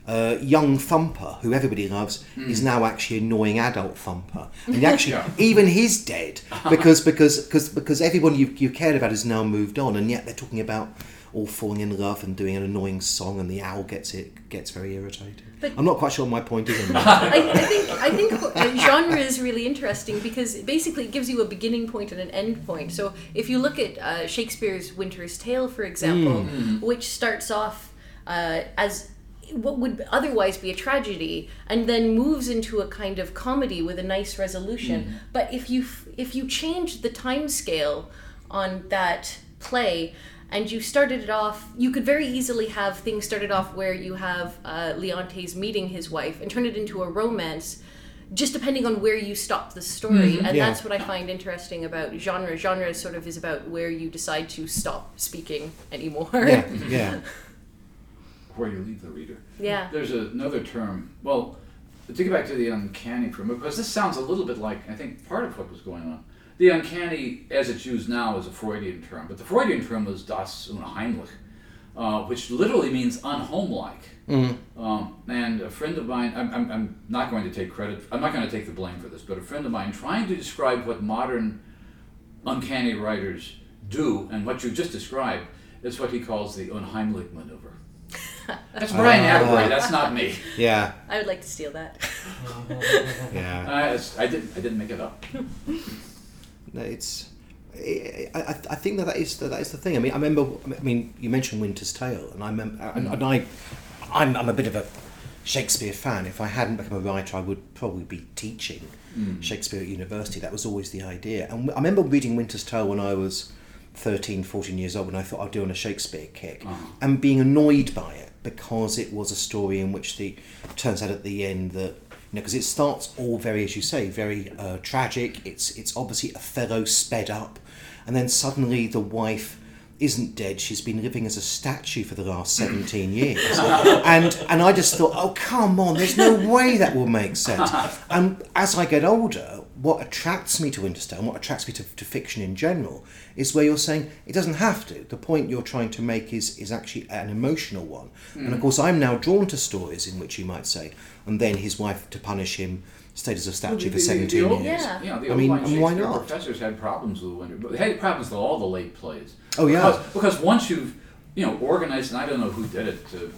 uh, young Thumper, who everybody loves, is now actually annoying adult Thumper, and actually Yeah. even he's dead because because because because everyone you you cared about has now moved on, and yet they're talking about all falling in love and doing an annoying song, and the owl gets it gets very irritated. But- I'm not quite sure what my point is. On that. I, I think I think genre is really interesting because it basically it gives you a beginning point and an end point. So if you look at uh, Shakespeare's Winter's Tale, for example, which starts off uh, as what would otherwise be a tragedy and then moves into a kind of comedy with a nice resolution. But if you if you change the time scale on that play and you started it off you could very easily have things started off where you have uh, leontes meeting his wife and turn it into a romance just depending on where you stop the story. And Yeah. that's what i find interesting about genre. Genre sort of is about where you decide to stop speaking anymore. Yeah, yeah. Where you leave the reader. yeah There's another term. Well, to get back to the uncanny for a moment, because this sounds a little bit like I think part of what was going on. The uncanny, as it's used now, is a Freudian term, but the Freudian term was das Unheimlich, uh, which literally means unhomelike. Um, and a friend of mine, I'm, I'm, I'm not going to take credit, I'm not going to take the blame for this, but a friend of mine trying to describe what modern uncanny writers do and what you just described is what he calls the Unheimlich maneuver. That's Brian uh, Attebery, that's not me. Yeah, i would like to steal that yeah. Uh, I didn't. I didn't make it up. No, it's. I, I, I think that that is that is the thing. I mean, I remember. I mean, you mentioned Winter's Tale, and I remember, and, and I, I'm, I'm a bit of a Shakespeare fan. If I hadn't become a writer, I would probably be teaching mm. Shakespeare at university. That was always the idea. And I remember reading Winter's Tale when I was 13, 14 years old, and I thought I'd do on a Shakespeare kick, uh-huh. and being annoyed by it because it was a story in which the turns out at the end that you know because it starts all very as you say very uh, tragic. It's it's obviously Othello sped up. And then suddenly the wife isn't dead. She's been living as a statue for the last 17 years. And and I just thought oh come on. There's no way that will make sense. And as I get older what attracts me to Winter's Tale what attracts me to, to fiction in general is where you're saying it doesn't have to the point you're trying to make is is actually an emotional one and of hmm. course I'm now drawn to stories in which you might say and then his wife to punish him stayed as a statue for 17 old, years Yeah. You know, the I mean, line and why not? professors had problems with Winter, but they had problems with all the late plays. Oh, yeah. Because, because once you've, you know, organized, and I don't know who did it, to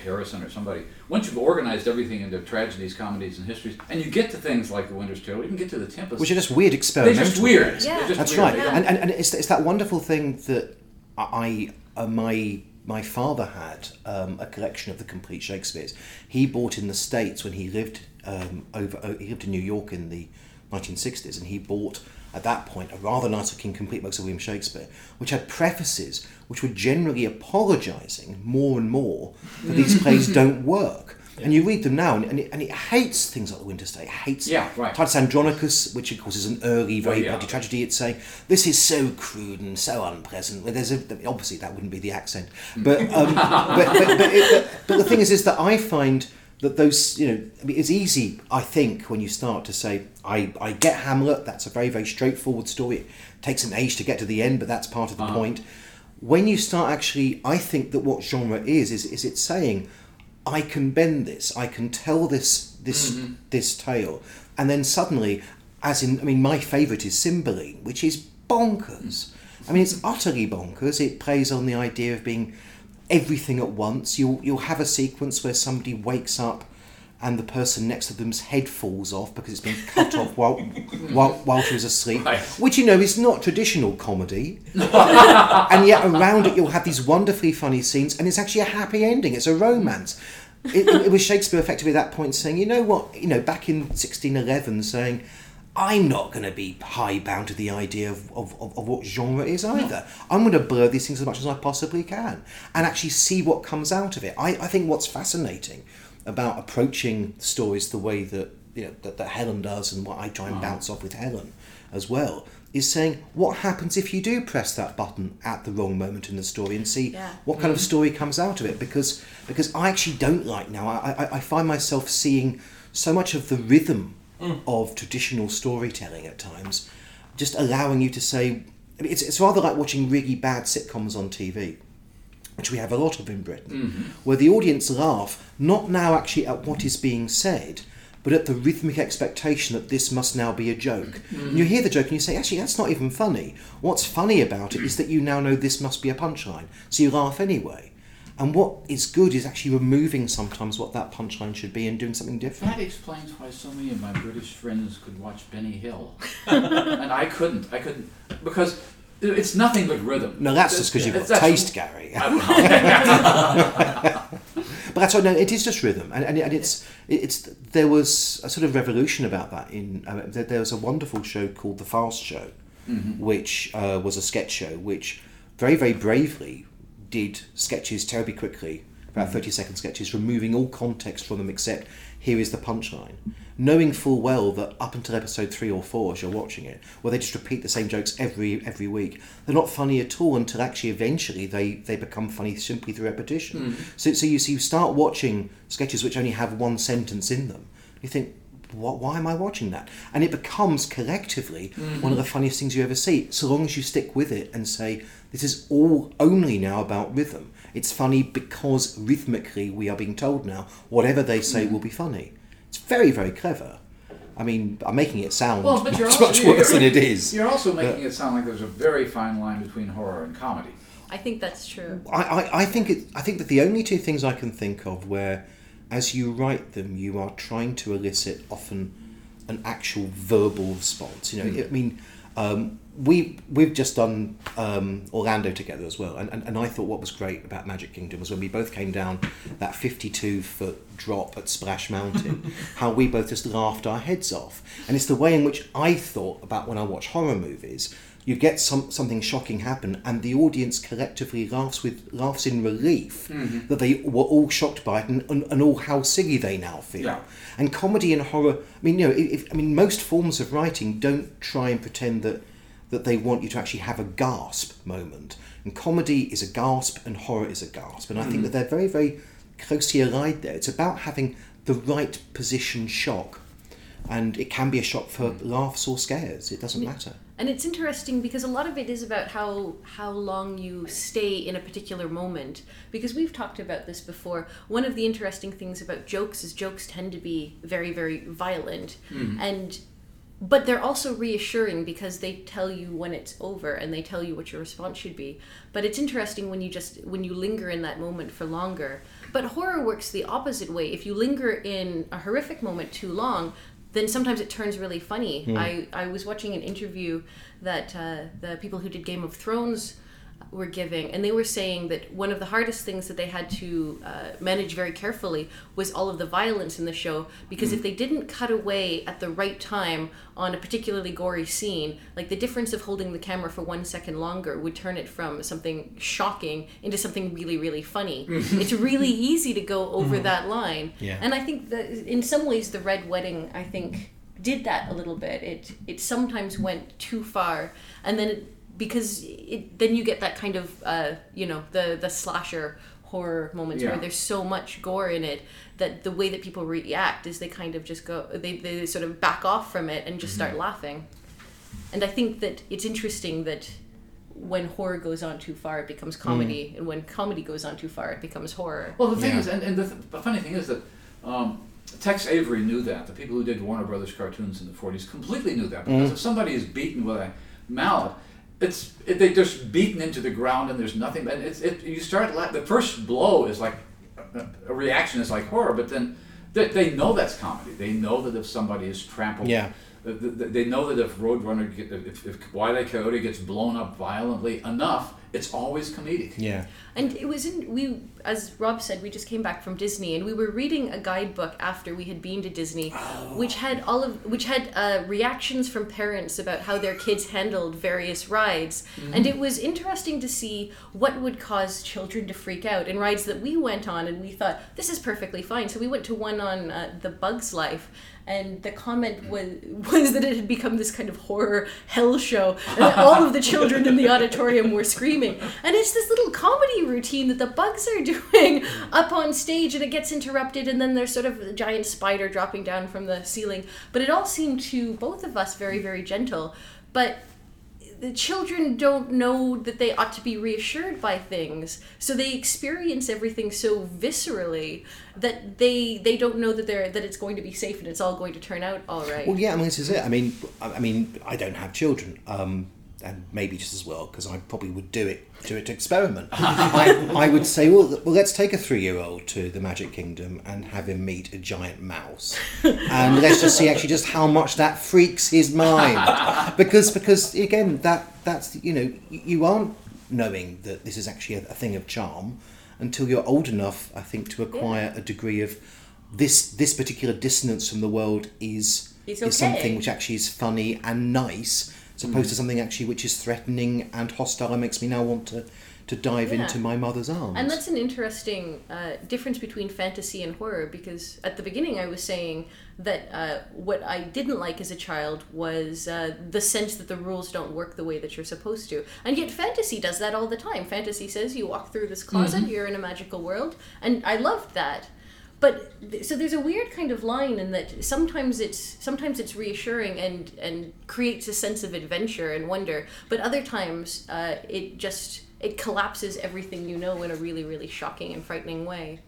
Harrison or somebody. Once you've organized everything into tragedies, comedies, and histories, and you get to things like The Winter's Tale, you can get to The Tempest. which are just weird experiments. they're just weird. Yeah. They're just That's weird. right, They don't- and, and, and it's, it's that wonderful thing that I uh, my my father had um, a collection of the complete Shakespeare's. He bought in the states when he lived um, over. Uh, he lived in New York in the 1960s, and he bought at that point a rather nice looking complete works of William Shakespeare, which had prefaces which were generally apologising more and more that these plays don't work. And you read them now, and, and, it, and it hates things like The Winter's Tale. It hates Yeah, right. Titus Andronicus, which of course is an early, very Well, yeah. bloody tragedy. It's saying this is so crude and so unpleasant. Well, there's a, obviously that wouldn't be the accent, but um, but, but, but, it, but, but the thing is, is that I find that those you know I mean, it's easy. I think when you start to say I I get Hamlet, that's a very very straightforward story. It takes an age to get to the end, but that's part of the uh-huh. point. When you start actually, I think that what genre is is is it saying I can bend this, I can tell this this mm-hmm. this tale, and then suddenly, as in, I mean, my favourite is Cymbeline, which is bonkers. Mm. I mean, it's utterly bonkers. It plays on the idea of being everything at once. You'll you'll have a sequence where somebody wakes up and the person next to them's head falls off because it's been cut off while, while while she was asleep. Right. Which you know is not traditional comedy, and yet around it you'll have these wonderfully funny scenes, and it's actually a happy ending. It's a romance. It, it was Shakespeare effectively at that point saying, you know what, you know, back in 1611, saying, I'm not going to be high bound to the idea of, of, of, of what genre is either. I'm going to blur these things as much as I possibly can and actually see what comes out of it. I, I think what's fascinating about approaching stories the way that you know that, that Helen does and what I try and bounce off with Helen as well is saying what happens if you do press that button at the wrong moment in the story and see Yeah. what kind of mm-hmm. story comes out of it because because I actually don't like now I, I, I find myself seeing so much of the rhythm of traditional storytelling at times just allowing you to say I mean, it's, it's rather like watching really bad sitcoms on TV which we have a lot of in Britain, mm-hmm. where the audience laugh not now actually at what is being said, but at the rhythmic expectation that this must now be a joke. Mm-hmm. And you hear the joke and you say, actually, that's not even funny. What's funny about it is that you now know this must be a punchline, so you laugh anyway. And what is good is actually removing sometimes what that punchline should be and doing something different. That explains why so many of my British friends could watch Benny Hill, and I couldn't. I couldn't because it's nothing but rhythm. No, that's just because you've got That's- taste, Gary. But that's right. No, it is just rhythm, and, and, and it's it's there was a sort of revolution about that. In uh, there, there was a wonderful show called The Fast Show, which uh, was a sketch show, which very very bravely did sketches terribly quickly, about mm-hmm. thirty second sketches, removing all context from them except here is the punchline, knowing full well that up until episode three or four, as you're watching it, where they just repeat the same jokes every every week, they're not funny at all until actually eventually they they become funny simply through repetition. Mm. So so you so you start watching sketches which only have one sentence in them. You think. What, why am I watching that? And it becomes collectively one of the funniest things you ever see, so long as you stick with it and say, this is all only now about rhythm. It's funny because rhythmically we are being told now whatever they say hmm. will be funny. It's very, very clever. I mean, I'm making it sound Well, but much, you're also, much worse than it is. You're also making it sound like there's a very fine line between horror and comedy. I think that's true. I, I, I think it, I think that the only two things I can think of where, as you write them, you are trying to elicit often an actual verbal response. You know, I mean, um, we we've just done um, Orlando together as well, and, and, and I thought what was great about Magic Kingdom was when we both came down that fifty-two foot drop at Splash Mountain, how we both just laughed our heads off, and it's the way in which I thought about when I watch horror movies you get some something shocking happen and the audience collectively laughs with laughs in relief mm-hmm. that they were all shocked by it and, and, and all how silly they now feel. Yeah. and comedy and horror i mean you know if, i mean most forms of writing don't try and pretend that that they want you to actually have a gasp moment. And comedy is a gasp and horror is a gasp. And i think mm. that they're very very closely allied there. It's about having the right position shock. And it can be a shock for mm. laughs or scares. It doesn't matter And it's interesting because a lot of it is about how how long you stay in a particular moment. Because we've talked about this before. One of the interesting things about jokes is jokes tend to be very very violent, mm-hmm. and but they're also reassuring because they tell you when it's over and they tell you what your response should be. But it's interesting when you just when you linger in that moment for longer. But horror works the opposite way. If you linger in a horrific moment too long, then sometimes it turns really funny. I, I was watching an interview that uh, the people who did Game of Thrones were giving, and they were saying that one of the hardest things that they had to uh, manage very carefully was all of the violence in the show because if they didn't cut away at the right time on a particularly gory scene, like the difference of holding the camera for one second longer would turn it from something shocking into something really, really funny. it's really easy to go over that line. Yeah. And I think that in some ways, the Red Wedding, I think, did that a little bit. It it sometimes went too far, and then it, because it then you get that kind of uh, you know the the slasher horror moments Yeah. where there's so much gore in it that the way that people react is they kind of just go they, they sort of back off from it and just start laughing and i think that it's interesting that when horror goes on too far it becomes comedy and when comedy goes on too far it becomes horror Well, the thing Yeah. is, and, and the, th- the funny thing is that um, Tex Avery knew that. The people who did Warner Brothers cartoons in the 40s completely knew that. Because if somebody is beaten with a mallet, it's it, they just beaten into the ground and there's nothing. And it's it, you start the first blow is like a, a reaction is like horror, but then they, they know that's comedy. They know that if somebody is trampled, Yeah. Th- th- they know that if Roadrunner, get, if, if Wile. Coyote gets blown up violently enough, it's always comedic. Yeah. And it was in we, as Rob said, we just came back from Disney, and we were reading a guidebook after we had been to Disney, which had all of which had uh, reactions from parents about how their kids handled various rides, and it was interesting to see what would cause children to freak out in rides that we went on, and we thought this is perfectly fine. So we went to one on uh, the Bugs Life. And the comment was was that it had become this kind of horror hell show, and all of the children in the auditorium were screaming. And it's this little comedy routine that the bugs are doing up on stage, and it gets interrupted, and then there's sort of a giant spider dropping down from the ceiling. But it all seemed to both of us very, very gentle. But the children don't know that they ought to be reassured by things. So they experience everything so viscerally that they they don't know that they're that it's going to be safe and it's all going to turn out all right. Well, yeah, I mean, this is it. I mean, I mean, I don't have children, um, and maybe just as well because I probably would do it, do it to experiment. I, I would say, well, well, let's take a three-year-old to the Magic Kingdom and have him meet a giant mouse, and let's just see actually just how much that freaks his mind, because because again, that that's you know you aren't knowing that this is actually a, a thing of charm until you're old enough, I think, to acquire a degree of this this particular dissonance from the world is It's is something which actually is funny and nice, as opposed to something actually which is threatening and hostile and makes me now want to to dive Yeah. into my mother's arms. And that's an interesting uh, difference between fantasy and horror because at the beginning I was saying that uh, what I didn't like as a child was uh, the sense that the rules don't work the way that you're supposed to. And yet fantasy does that all the time. Fantasy says you walk through this closet, you're in a magical world, and I loved that. But so there's a weird kind of line in that sometimes it's sometimes it's reassuring and and creates a sense of adventure and wonder, but other times uh, it just it collapses everything you know in a really really shocking and frightening way.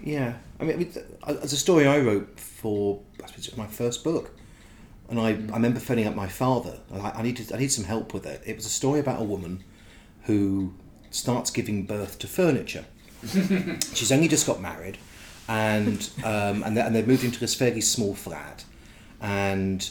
Yeah, I mean, I mean, th- as a story I wrote for I suppose it was my first book, and I, I remember phoning up my father. and I, I needed I needed some help with it. It was a story about a woman who starts giving birth to furniture. She's only just got married, and um, and they, and they moved into this fairly small flat, and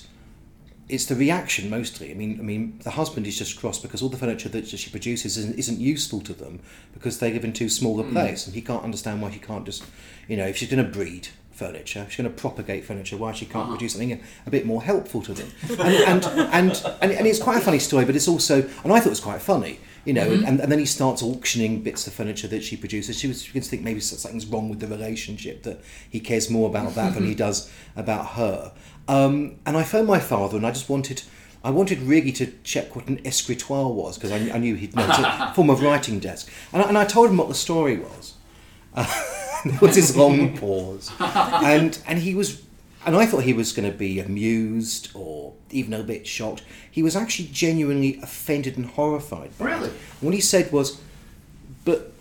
it's the reaction mostly. I mean, I mean, the husband is just cross because all the furniture that she produces isn't, isn't useful to them because they live in too small a place, and he can't understand why she can't just, you know, if she's going to breed furniture, she's going to propagate furniture, why she can't produce something a, a bit more helpful to them. And and, and and and it's quite a funny story, but it's also, and I thought it was quite funny. You know, and, and then he starts auctioning bits of furniture that she produces. She was begins to think maybe something's wrong with the relationship that he cares more about that than he does about her. Um, and I phoned my father, and I just wanted, I wanted really to check what an escritoire was because I, I knew he'd know it's a form of writing desk. And I, and I told him what the story was. there was this long pause, and and he was, and I thought he was going to be amused or even a bit shocked. He was actually genuinely offended and horrified. Really? it. What he said was, but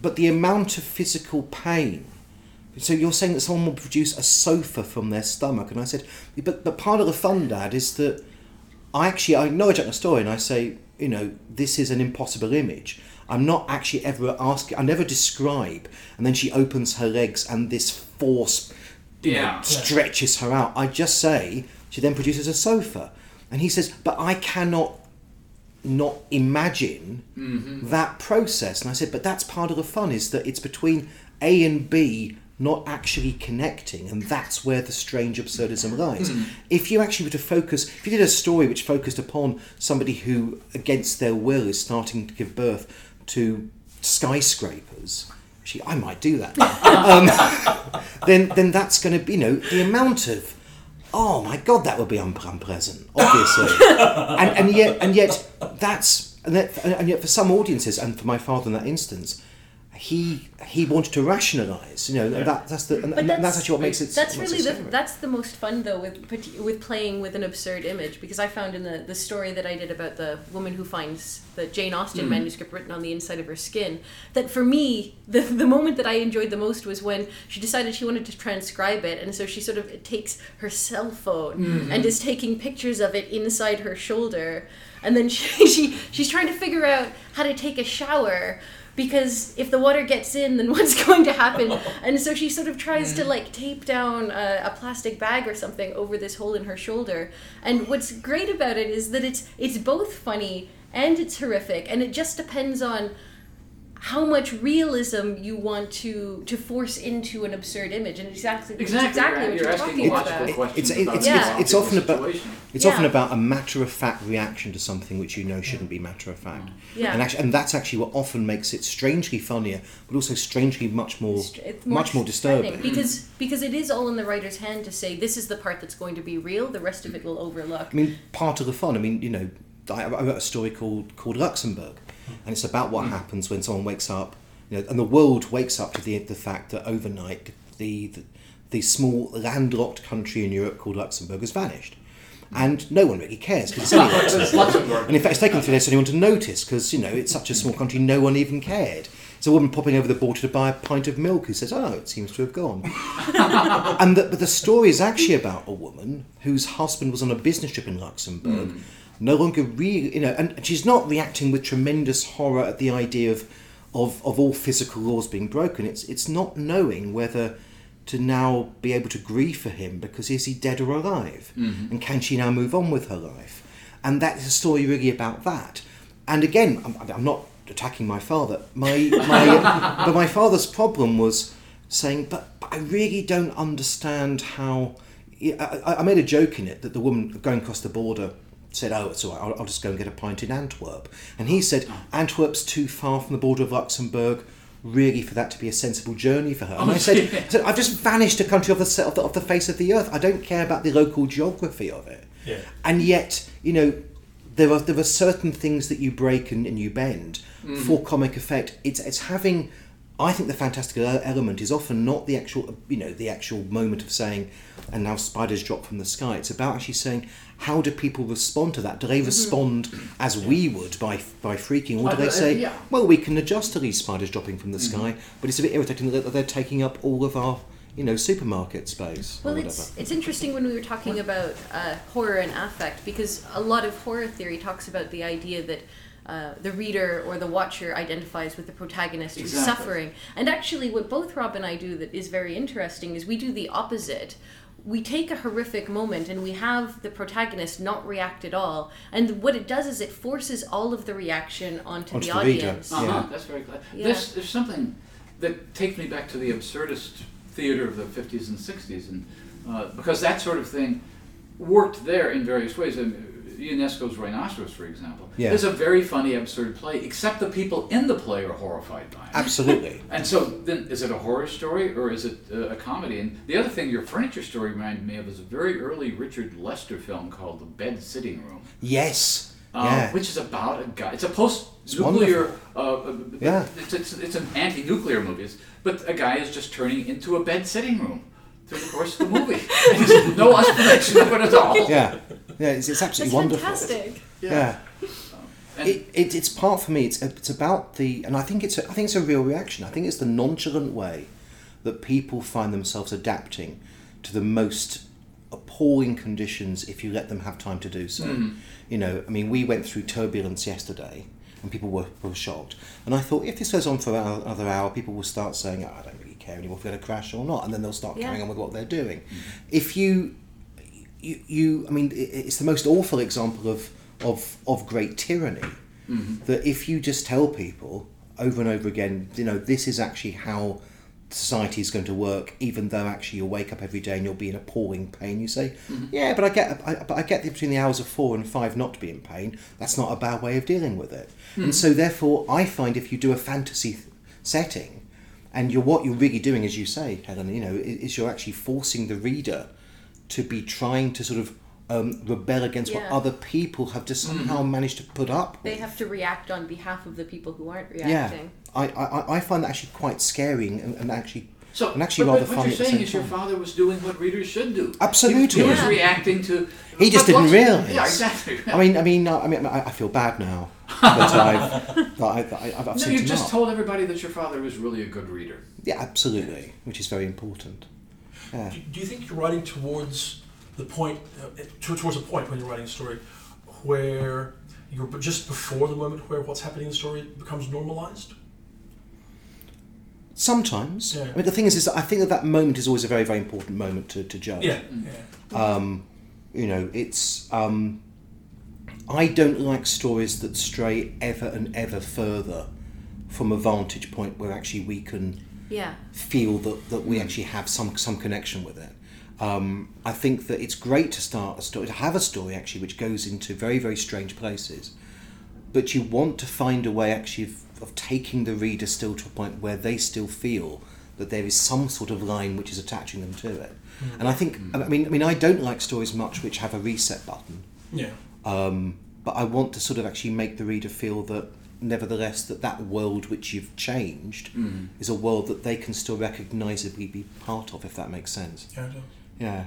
but the amount of physical pain. So you're saying that someone will produce a sofa from their stomach, and I said, but but part of the fun, Dad, is that I actually I acknowledge that in the story, and I say, you know, this is an impossible image. I'm not actually ever asking. I never describe, and then she opens her legs, and this force, you know, Yeah. stretches her out. I just say she then produces a sofa, and he says, but I cannot not imagine mm-hmm. that process. And I said, but that's part of the fun is that it's between A and B not actually connecting, and that's where the strange absurdism lies. Hmm. If you actually were to focus, if you did a story which focused upon somebody who, against their will, is starting to give birth to skyscrapers, actually, I might do that. um, then, then that's going to be, you know, the amount of oh my god, that would be un- unpleasant, obviously. and, and yet, and yet, that's and, that, and yet for some audiences, and for my father in that instance, he he wanted to rationalise. You know, and that that's the and, But and that's, actually what makes it. That's makes really it the, that's the most fun though with with playing with an absurd image because I found in the the story that I did about the woman who finds the Jane Austen hmm. manuscript written on the inside of her skin that for me the the moment that I enjoyed the most was when she decided she wanted to transcribe it and so she sort of takes her cell phone hmm. and is taking pictures of it inside her shoulder and then she, she she's trying to figure out how to take a shower because if the water gets in then what's going to happen? And so she sort of tries to mm. like tape down a, a plastic bag or something over this hole in her shoulder. And what's great about it is that it's it's both funny and it's horrific and it just depends on how much realism you want to to force into an absurd image and exactly it's Exactly. exactly right. what you're, you're, talking about questions. It's- about it's- the it's- it's often about- It's Yeah. often about a matter of fact reaction to something which you know shouldn't be matter of fact. Yeah. And actually, and that's actually what often makes it strangely funnier, but also strangely much more, It's much more disturbing. because because it is all in the writer's hand to say this is the part that's going to be real the rest of it will overlook I mean, part of the fun. I mean, you know, I, I wrote a story called called Luxembourg, and it's about what happens when someone wakes up, you know, and the world wakes up to the the fact that overnight the the, the small landlocked country in Europe called Luxembourg has vanished, and no one really cares because it's Luxembourg. And in fact, it's taken three days for anyone to notice because, you know, it's such a small country, no one even cared. It's a woman popping over the border to buy a pint of milk who says, oh, it seems to have gone. and the, but the story is actually about a woman whose husband was on a business trip in Luxembourg, hmm. No longer really, you know, and she's not reacting with tremendous horror at the idea of, of, of all physical laws being broken. It's, it's not knowing whether to now be able to grieve for him because is he dead or alive? Mm-hmm. And can she now move on with her life? And that's a story really about that. And again, I'm, I'm not attacking my father. My, my, but my father's problem was saying, but, but I really don't understand how. I I made a joke in it that the woman going across the border said, "Oh, it's all right. I'll, I'll just go and get a pint in Antwerp." And he said, "Antwerp's too far from the border of Luxembourg." Really, for that to be a sensible journey for her, and I said, I said, "I've just vanished a country off the, se- of the off the face of the earth. I don't care about the local geography of it." Yeah. And yet, you know, there are there are certain things that you break and, and you bend mm. for comic effect. It's it's having. I think the fantastical element is often not the actual, you know, the actual moment of saying, "And now spiders drop from the sky." It's about actually saying, "How do people respond to that? Do they respond as we would by by freaking, or do Uh, they uh, say, yeah. well, we can adjust to these spiders dropping from the sky, but it's a bit irritating that they're taking up all of our, you know, supermarket space Well, whatever." it's it's interesting when we were talking about uh, horror and affect because a lot of horror theory talks about the idea that uh, the reader or the watcher identifies with the protagonist who's suffering. And actually, what both Rob and I do that is very interesting is we do the opposite. We take a horrific moment and we have the protagonist not react at all. And what it does is it forces all of the reaction onto, Onto the, the audience. Uh-huh, Yeah. That's very clever. Yeah. There's, there's something that takes me back to the absurdist theater of the 50s and 60s, and uh, because that sort of thing worked there in various ways. And Ionesco's Rhinoceros, for example, Yeah. is a very funny, absurd play, except the people in the play are horrified by it. Absolutely. And so then, is it a horror story or is it uh, a comedy? And the other thing your furniture story reminded me of is a very early Richard Lester film called The Bed Sitting Room. Yes. Uh, yeah. which is about a guy. It's a post-nuclear. Uh, uh, Yeah. It's, it's, it's an anti-nuclear movie, It's- but a guy is just turning into a bed sitting room through the course of the movie. no explanation of it at all. yeah. Yeah. It's, it's That's absolutely wonderful. fantastic. Yeah. And It, it, it's part for me. It's it's about the, and I think it's a, I think it's a real reaction. I think it's the nonchalant way that people find themselves adapting to the most appalling conditions if you let them have time to do so. Hmm. You know, I mean, we went through turbulence yesterday, and people were, were shocked. And I thought, if this goes on for another hour, people will start saying, oh, "I don't really care anymore if we're going to crash or not," and then they'll start Yeah. carrying on with what they're doing. Hmm. If you you, you I mean, it's the most awful example of, of, of great tyranny. Mm-hmm. That if you just tell people over and over again, you know, this is actually how society is going to work, even though actually you'll wake up every day and you'll be in appalling pain. You say, mm-hmm. yeah, but I get, I, but I get the, between the hours of four and five not to be in pain. That's not a bad way of dealing with it. Hmm. And so, therefore, I find if you do a fantasy th- setting, and you're what you're really doing, as you say, Helen, you know, is you're actually forcing the reader to be trying to sort of um, rebel against Yeah. what other people have just somehow managed to put up They have to react on behalf of the people who aren't yeah, reacting. I, I, I find that actually quite scary and, and actually So, and actually but, rather but what funny you're saying same is your father was doing what readers should do. Absolutely. He, he was Yeah. reacting to. He just didn't what's- realise. Yeah, exactly. I mean, I mean, I mean, I, I feel bad now that I've, that I, that I, I've no, you him just up. told everybody that your father was really a good reader. Yeah, absolutely, which is very important. Yeah. Do, do you think you're writing towards the point, uh, to- towards a point when you're writing a story where you're just before the moment where what's happening in the story becomes normalized? Sometimes. Yeah. I mean, the thing is, is that I think that that moment is always a very, very important moment to, to judge. Yeah, yeah. Um, you know, it's. Um, I don't like stories that stray ever and ever further from a vantage point where actually we can Yeah. feel that, that we actually have some some connection with it. Um, I think that it's great to start a story, to have a story actually which goes into very very strange places, but you want to find a way actually of, of taking the reader still to a point where they still feel that there is some sort of line which is attaching them to it. And I think I mean I mean I don't like stories much which have a reset button. Yeah. Um, but I want to sort of actually make the reader feel that, nevertheless, that that world which you've changed is a world that they can still recognisably be part of, if that makes sense. Yeah, it does. Yeah.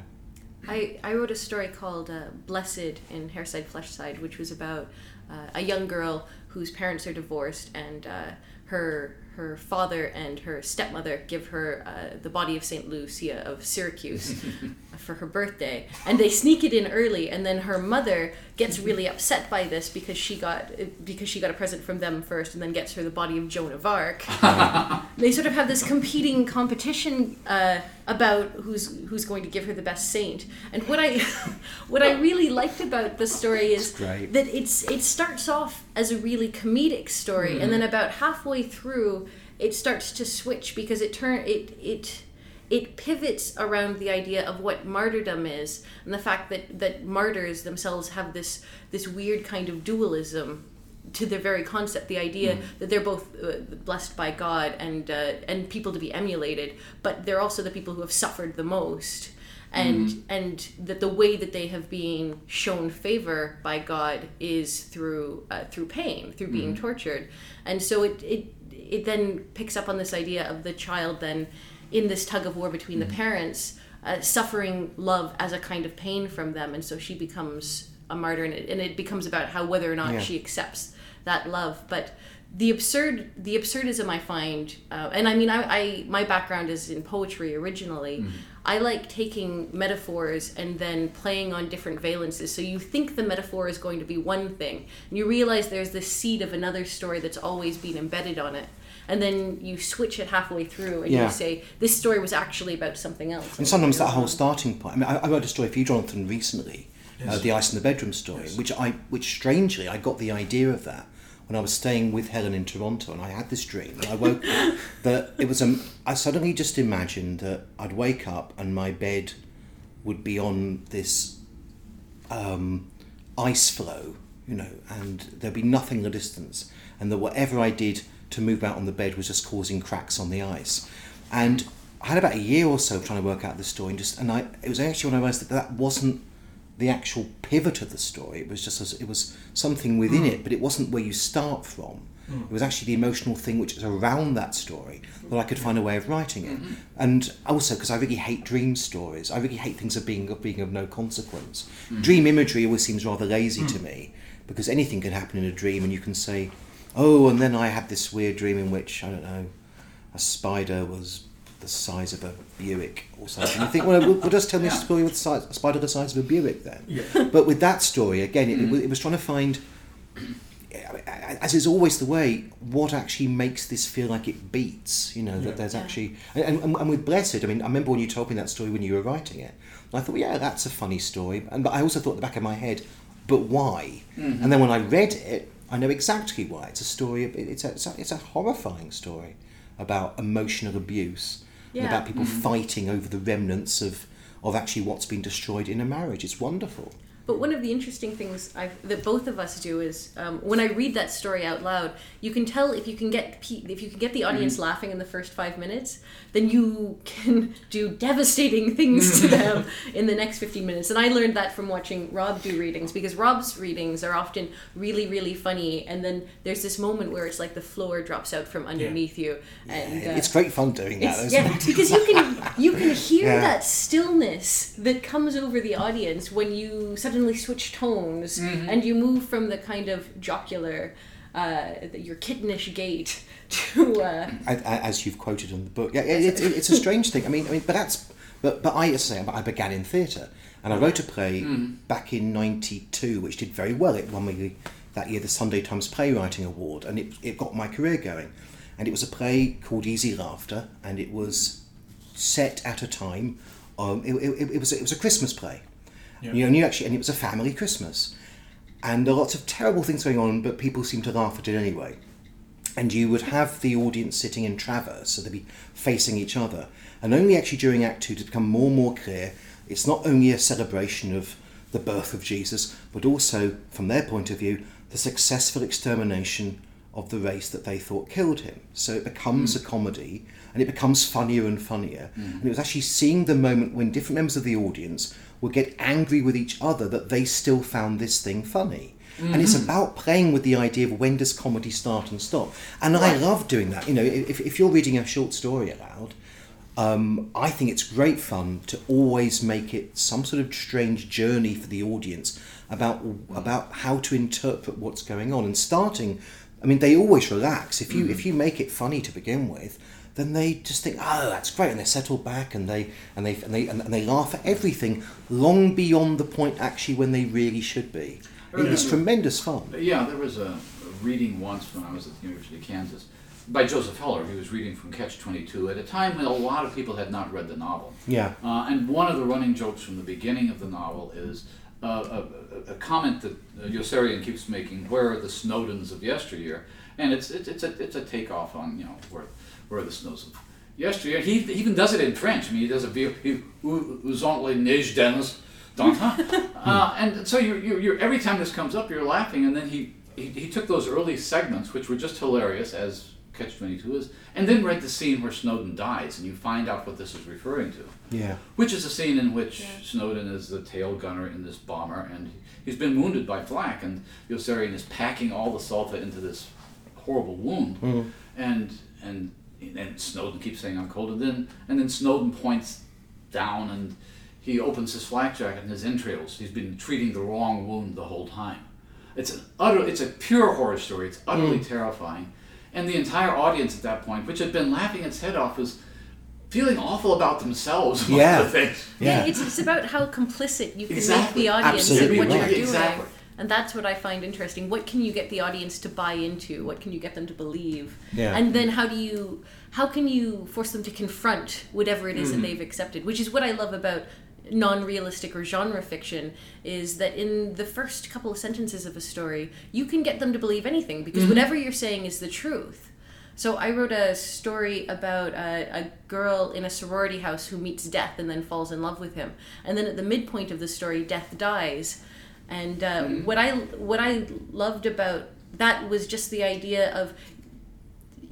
I, I wrote a story called uh, Blessed in Hairside Fleshside, which was about uh, a young girl whose parents are divorced, and uh, her her father and her stepmother give her uh, the body of Saint Lucia of Syracuse for her birthday, and they sneak it in early, and then her mother gets really upset by this because she got because she got a present from them first, and then gets her the body of Joan of Arc. they sort of have this competing competition uh, about who's who's going to give her the best saint. And what I what I really liked about the story is that it's it starts off as a really comedic story, and then about halfway through, it starts to switch because it turn it it it pivots around the idea of what martyrdom is and the fact that that martyrs themselves have this this weird kind of dualism to their very concept the idea that they're both uh, blessed by god and uh, and people to be emulated but they're also the people who have suffered the most. And and that the way that they have been shown favor by god is through uh, through pain through being tortured. And so it it it then picks up on this idea of the child then in this tug of war between the parents uh, suffering love as a kind of pain from them and so she becomes a martyr and it, and it becomes about how whether or not Yeah. she accepts that love. But the absurd the absurdism i find uh, and i mean I, I my background is in poetry originally. I like taking metaphors and then playing on different valences. So you think the metaphor is going to be one thing and you realize there's this seed of another story that's always been embedded on it and then you switch it halfway through and Yeah. you say this story was actually about something else And sometimes that whole starting point. I mean, I, I wrote a story for you, Jonathan, recently, uh, the ice in the bedroom story, Yes. which I, which strangely, I got the idea of that when I was staying with Helen in Toronto, and I had this dream, and I woke that it was um, I suddenly just imagined that I'd wake up and my bed would be on this um, ice floe, you know, and there'd be nothing in the distance, and that whatever I did to move out on the bed was just causing cracks on the ice. And I had about a year or so trying to work out the story, and just and I it was actually when I realised that that wasn't the actual pivot of the story. It was just as, it was something within hmm. it, but it wasn't where you start from. Hmm. It was actually the emotional thing which is around that story that I could find a way of writing it. Mm-hmm. And also because I really hate dream stories. I really hate things of being of being of no consequence. Hmm. Dream imagery always seems rather lazy to me because anything can happen in a dream, and you can say, "Oh, and then I had this weird dream in which I don't know, a spider was." The size of a Buick or something. You think, well, we'll, we'll just tell me a story with the size, a spider the size of a Buick then. Yeah. But with that story, again, it, it, mm. was, it was trying to find, as is always the way, what actually makes this feel like it beats. You know, Yeah. that there's actually. And, and, and with Blessed, I mean, I remember when you told me that story when you were writing it. And I thought, yeah, that's a funny story. And But I also thought in the back of my head, but why? Mm-hmm. And then when I read it, I know exactly why. It's a story, of, it's, a, it's, a, it's a horrifying story about emotional abuse and about people mm-hmm. fighting over the remnants of, of actually what's been destroyed in a marriage. It's wonderful. But one of the interesting things i that both of us do is um, when I read that story out loud, you can tell if you can get if you can get the audience laughing in the first five minutes, then you can do devastating things to them in the next fifteen minutes. And I learned that from watching Rob do readings because Rob's readings are often really really funny, and then there's this moment where it's like the floor drops out from underneath you, and uh, it's great fun doing that. yeah, it? because you can you can hear Yeah. that stillness that comes over the audience when you suddenly switch tones Mm-hmm. and you move from the kind of jocular, uh, your kittenish gait to uh, A- a- as you've quoted in the book. Yeah, it, it, it's a strange thing. I mean, I mean, but that's but but I as I say I began in theatre, and I wrote a play back in '92, which did very well. It won me that year the Sunday Times Playwriting Award, and it it got my career going. And it was a play called Easy Laughter, and it was set at a time. Um, it, it, it was it was a Christmas play. You know, and you actually and it was a family Christmas, and there are lots of terrible things going on, but people seem to laugh at it anyway and you would have the audience sitting in traverse, so they'd be facing each other. And only actually during Act Two to become more and more clear, it's not only a celebration of the birth of Jesus, but also, from their point of view, the successful extermination of the race that they thought killed him. So it becomes hmm. a comedy, and it becomes funnier and funnier. Mm. And it was actually seeing the moment when different members of the audience would get angry with each other that they still found this thing funny. And it's mm-hmm. about playing with the idea of when does comedy start and stop. And I love doing that. You know, if, if you're reading a short story aloud, um, I think it's great fun to always make it some sort of strange journey for the audience about about how to interpret what's going on. And starting, I mean, they always relax. If you if mm-hmm. you make it funny to begin with, then they just think, oh, that's great, and they settle back and they and they and they and they laugh at everything long beyond the point actually when they really should be. It's tremendous fun. Yeah, there was a, reading once when I was at the University of Kansas by Joseph Heller. He was reading from Catch 22 at a time when a lot of people had not read the novel. Yeah. Uh, and one of the running jokes from the beginning of the novel is uh, a, a, a comment that uh, Yossarian keeps making, where are the Snowdens of yesteryear? And it's, it's, it's, a, it's a takeoff on, you know, where, where are the snows of yesteryear. He he even does it in French. I mean, he does a view, he, vous ont les neiges dennes uh, and so you're, you're, you're, every time this comes up, you're laughing. And then he, he, he took those early segments, which were just hilarious, as Catch 22 is, and then read the scene where Snowden dies, and you find out what this is referring to. Yeah. Which is a scene in which Snowden is the tail gunner in this bomber, and he's been wounded by flak, and Yossarian is packing all the sulfa into this horrible wound, and and and Snowden keeps saying I'm cold, and then and then Snowden points down, and he opens his flak jacket and his entrails. He's been treating the wrong wound the whole time. It's an utter, it's a pure horror story. It's utterly mm. terrifying, and the entire audience at that point, which had been laughing its head off, was feeling awful about themselves. Yeah. the things. Yeah. it's, it's about how complicit you can Exactly. make the audience Absolutely in what right. you're doing. Exactly. And that's what I find interesting. What can you get the audience to buy into? What can you get them to believe? Yeah. And then how do you how can you force them to confront whatever it is Mm-hmm. that they've accepted? Which is what I love about non-realistic or genre fiction is that in the first couple of sentences of a story, you can get them to believe anything because Mm-hmm. whatever you're saying is the truth. So I wrote a story about a, a girl in a sorority house who meets death and then falls in love with him. And then at the midpoint of the story, death dies. And uh, what I what I loved about that was just the idea of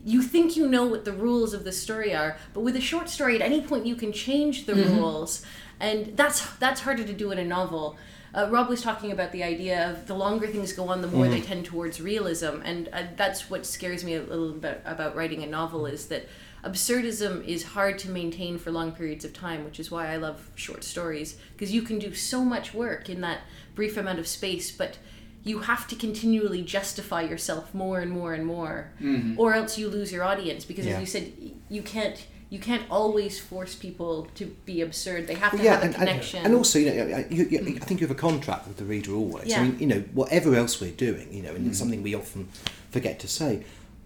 you think you know what the rules of the story are, but with a short story, at any point you can change the rules, and that's that's harder to do in a novel. Uh, Rob was talking about the idea of the longer things go on, the more they tend towards realism, and uh, that's what scares me a little bit about writing a novel is that absurdism is hard to maintain for long periods of time, which is why I love short stories because you can do so much work in that brief amount of space, but you have to continually justify yourself more and more and more, or else you lose your audience. Because Yeah. as you said, you can't you can't always force people to be absurd. They have to Well, yeah, have a and, and, connection. and also, you know, you, you, I think you have a contract with the reader always. Yeah. I mean, you know, whatever else we're doing, you know, and Mm. it's something we often forget to say,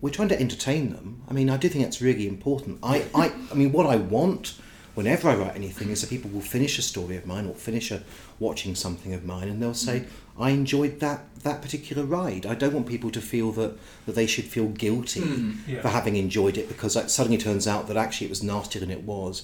we're trying to entertain them. I mean, I do think that's really important. I, I, I mean, what I want whenever I write anything is that people will finish a story of mine or finish a watching something of mine, and they'll say, Mm. "I enjoyed that that particular ride." I don't want people to feel that that they should feel guilty Mm. Yeah. for having enjoyed it because it suddenly turns out that actually it was nastier than it was.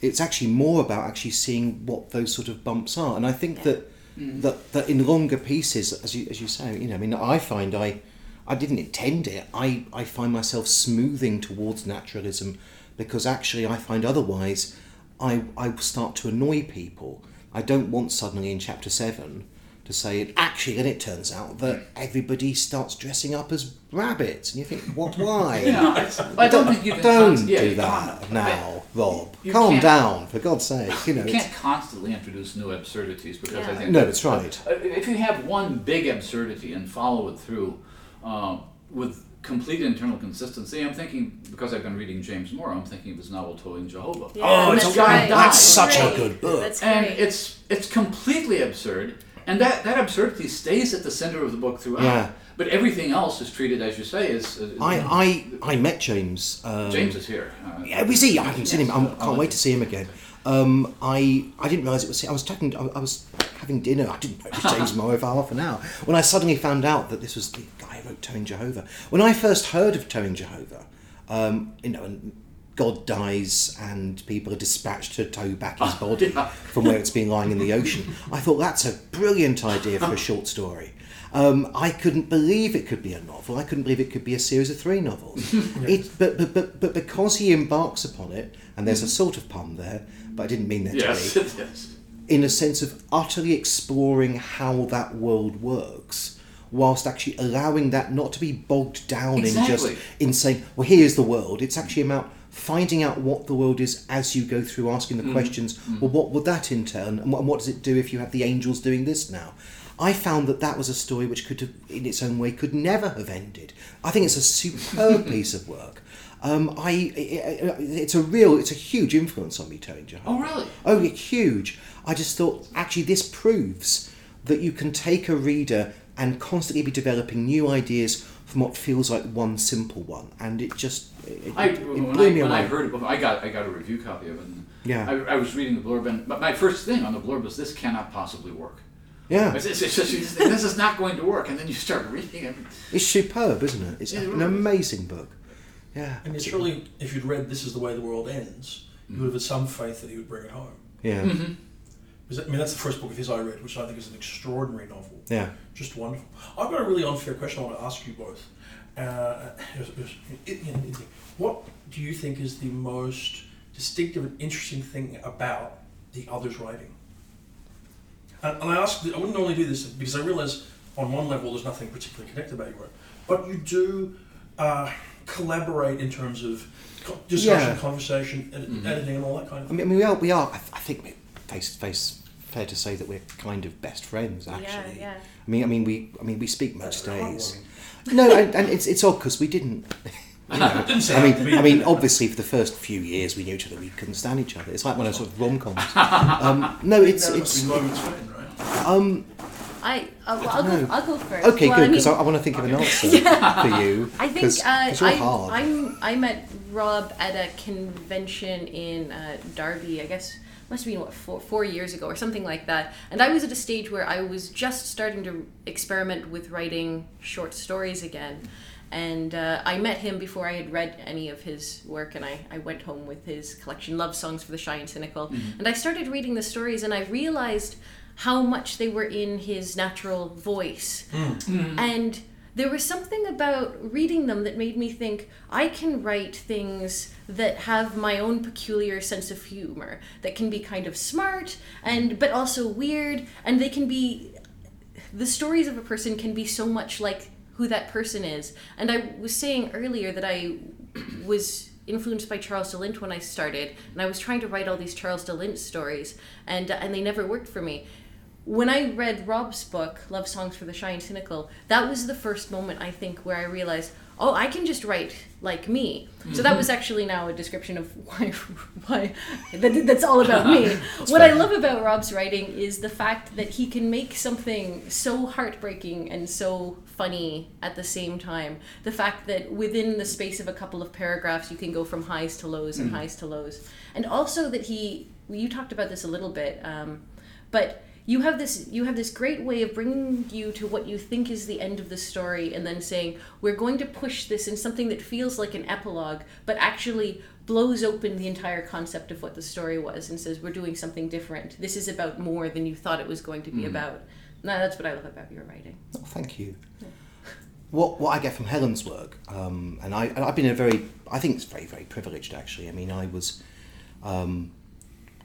It's actually more about actually seeing what those sort of bumps are, and I think that that that in longer pieces, as you as you say, you know, I mean, I find I I didn't intend it. I I find myself smoothing towards naturalism because actually I find otherwise I I start to annoy people. I don't want suddenly in chapter seven to say it. Actually, then it turns out that everybody starts dressing up as rabbits, and you think, what? Why? Yeah, I, I don't think you. Don't const- yeah, do you that can't- now, Rob. you Calm down, for God's sake. You know, You can't constantly introduce new absurdities because I think no, that's right. Uh, If you have one big absurdity and follow it through uh, with complete internal consistency, I'm thinking because I've been reading James Morrow, I'm thinking of his novel "Towing Jehovah." Oh, it's that's a- right. that's such a good book. That's and great. it's it's completely absurd, and that that absurdity stays at the center of the book throughout. Yeah. But everything else is treated, as you say, as, as I, I, I met James. Um, James is here. Uh, Yeah, was he? I haven't seen him. I can't wait to see him again. Um, I I didn't realise it was. I was talking. I, I was having dinner. I didn't know it was James Morrow for half an hour. When I suddenly found out that this was the guy who wrote Towing Jehovah. When I first heard of Towing Jehovah, um, you know, and God dies and people are dispatched to tow back his body from where it's been lying in the ocean. I thought that's a brilliant idea for a short story. Um, I couldn't believe it could be a novel. I couldn't believe it could be a series of three novels. it, but, but, but, but because he embarks upon it, and there's a sort of pun there, but I didn't mean that yes, to be, yes. in a sense of utterly exploring how that world works, whilst actually allowing that not to be bogged down in just in saying, well, here's the world. It's actually about finding out what the world is as you go through asking the mm-hmm. questions, mm-hmm. well, what would that entail? And what, and what does it do if you have the angels doing this now? I found that that was a story which could have, in its own way, could never have ended. I think it's a superb piece of work. Um, I, it, it's a real, it's a huge influence on me, Tony. Oh, really? Oh, huge. I just thought, actually, this proves that you can take a reader and constantly be developing new ideas from what feels like one simple one. And it just, it, I, it when, blew I, me when I away. heard about I got I got a review copy of it. And Yeah. I, I was reading the blurb, and but my first thing on the blurb was this cannot possibly work. yeah, It's, it's, it's just you just think, this is not going to work, and then you start reading it. it's superb, isn't it? It's Yeah, an amazing book. Yeah. And it's really, if you'd read This is the Way the World Ends, you would have had some faith that he would bring it home. Yeah. Mm-hmm. Because, I mean, that's the first book of his I read, which I think is an extraordinary novel. Yeah. Just wonderful. I've got a really unfair question I want to ask you both. Uh, it- it- it- it- what do you think is the most distinctive and interesting thing about the other's writing? And, and I ask, I wouldn't normally do this because I realize on one level there's nothing particularly connected about your work, but you do uh, collaborate in terms of co- discussion, Yeah. conversation, ed- editing, and all that kind of I thing. mean, I mean, we are, we are I, th- I think we're face to face, fair to say that we're kind of best friends, actually. yeah. I mean, I mean, we, I mean, we speak most days. No, and, and it's it's odd because we didn't. You know, Didn't say I mean. I mean, obviously, for the first few years, we knew each other. We couldn't stand each other. It's like one of those sort of rom coms. Um, no, it's There must it's be moments when, right? um I, uh, well, I'll, go, I'll go first. okay, well, good I because mean, I, I want to think of an answer for you. I think 'cause- uh, 'cause you're I, hard. I'm, I met Rob at a convention in uh, Derby, I guess must have been what four, four years ago or something like that and i was at a stage where i was just starting to experiment with writing short stories again and uh, i met him before i had read any of his work and i, I went home with his collection love songs for the shy and cynical and i started reading the stories and i realized how much they were in his natural voice hmm. Hmm. and there was something about reading them that made me think I can write things that have my own peculiar sense of humor that can be kind of smart and but also weird and they can be the stories of a person can be so much like who that person is. And I was saying earlier that I was influenced by Charles de Lint when I started, and I was trying to write all these Charles de Lint stories, and and they never worked for me. When I read Rob's book, Love Songs for the Shy and Cynical, that was the first moment I think where I realized, oh, I can just write like me. So that was actually now a description of why why that, that's all about me. what I love about Rob's writing is the fact that he can make something so heartbreaking and so funny at the same time. The fact that within the space of a couple of paragraphs you can go from highs to lows and highs to lows. And also that he you talked about this a little bit um, but you have this you have this great way of bringing you to what you think is the end of the story and then saying we're going to push this in something that feels like an epilogue but actually blows open the entire concept of what the story was and says we're doing something different. This is about more than you thought it was going to be about. No, that's what I love about your writing. Oh, thank you. What what I get from Helen's work, um, and I and I've been a very I think it's very very privileged actually. I mean, I was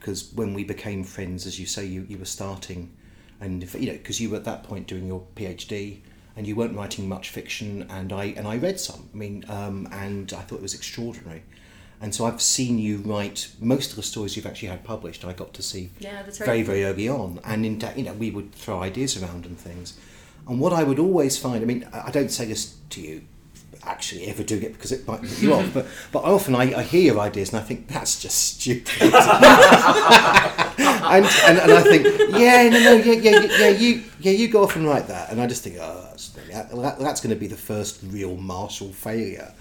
because when we became friends, as you say, you, you were starting, and if, you know because you were at that point doing your PhD, and you weren't writing much fiction, and I and I read some. I mean, um, and I thought it was extraordinary. And so I've seen you write most of the stories you've actually had published. I got to see Yeah, right. very very early on, and in you know we would throw ideas around and things. And what I would always find, I mean, I don't say this to you actually ever doing it because it might put you off, but but often I, I hear your ideas and I think that's just stupid. and, and and I think yeah no no yeah yeah yeah you yeah you go off and write that, and I just think oh that's that, that's going to be the first real Marshall failure.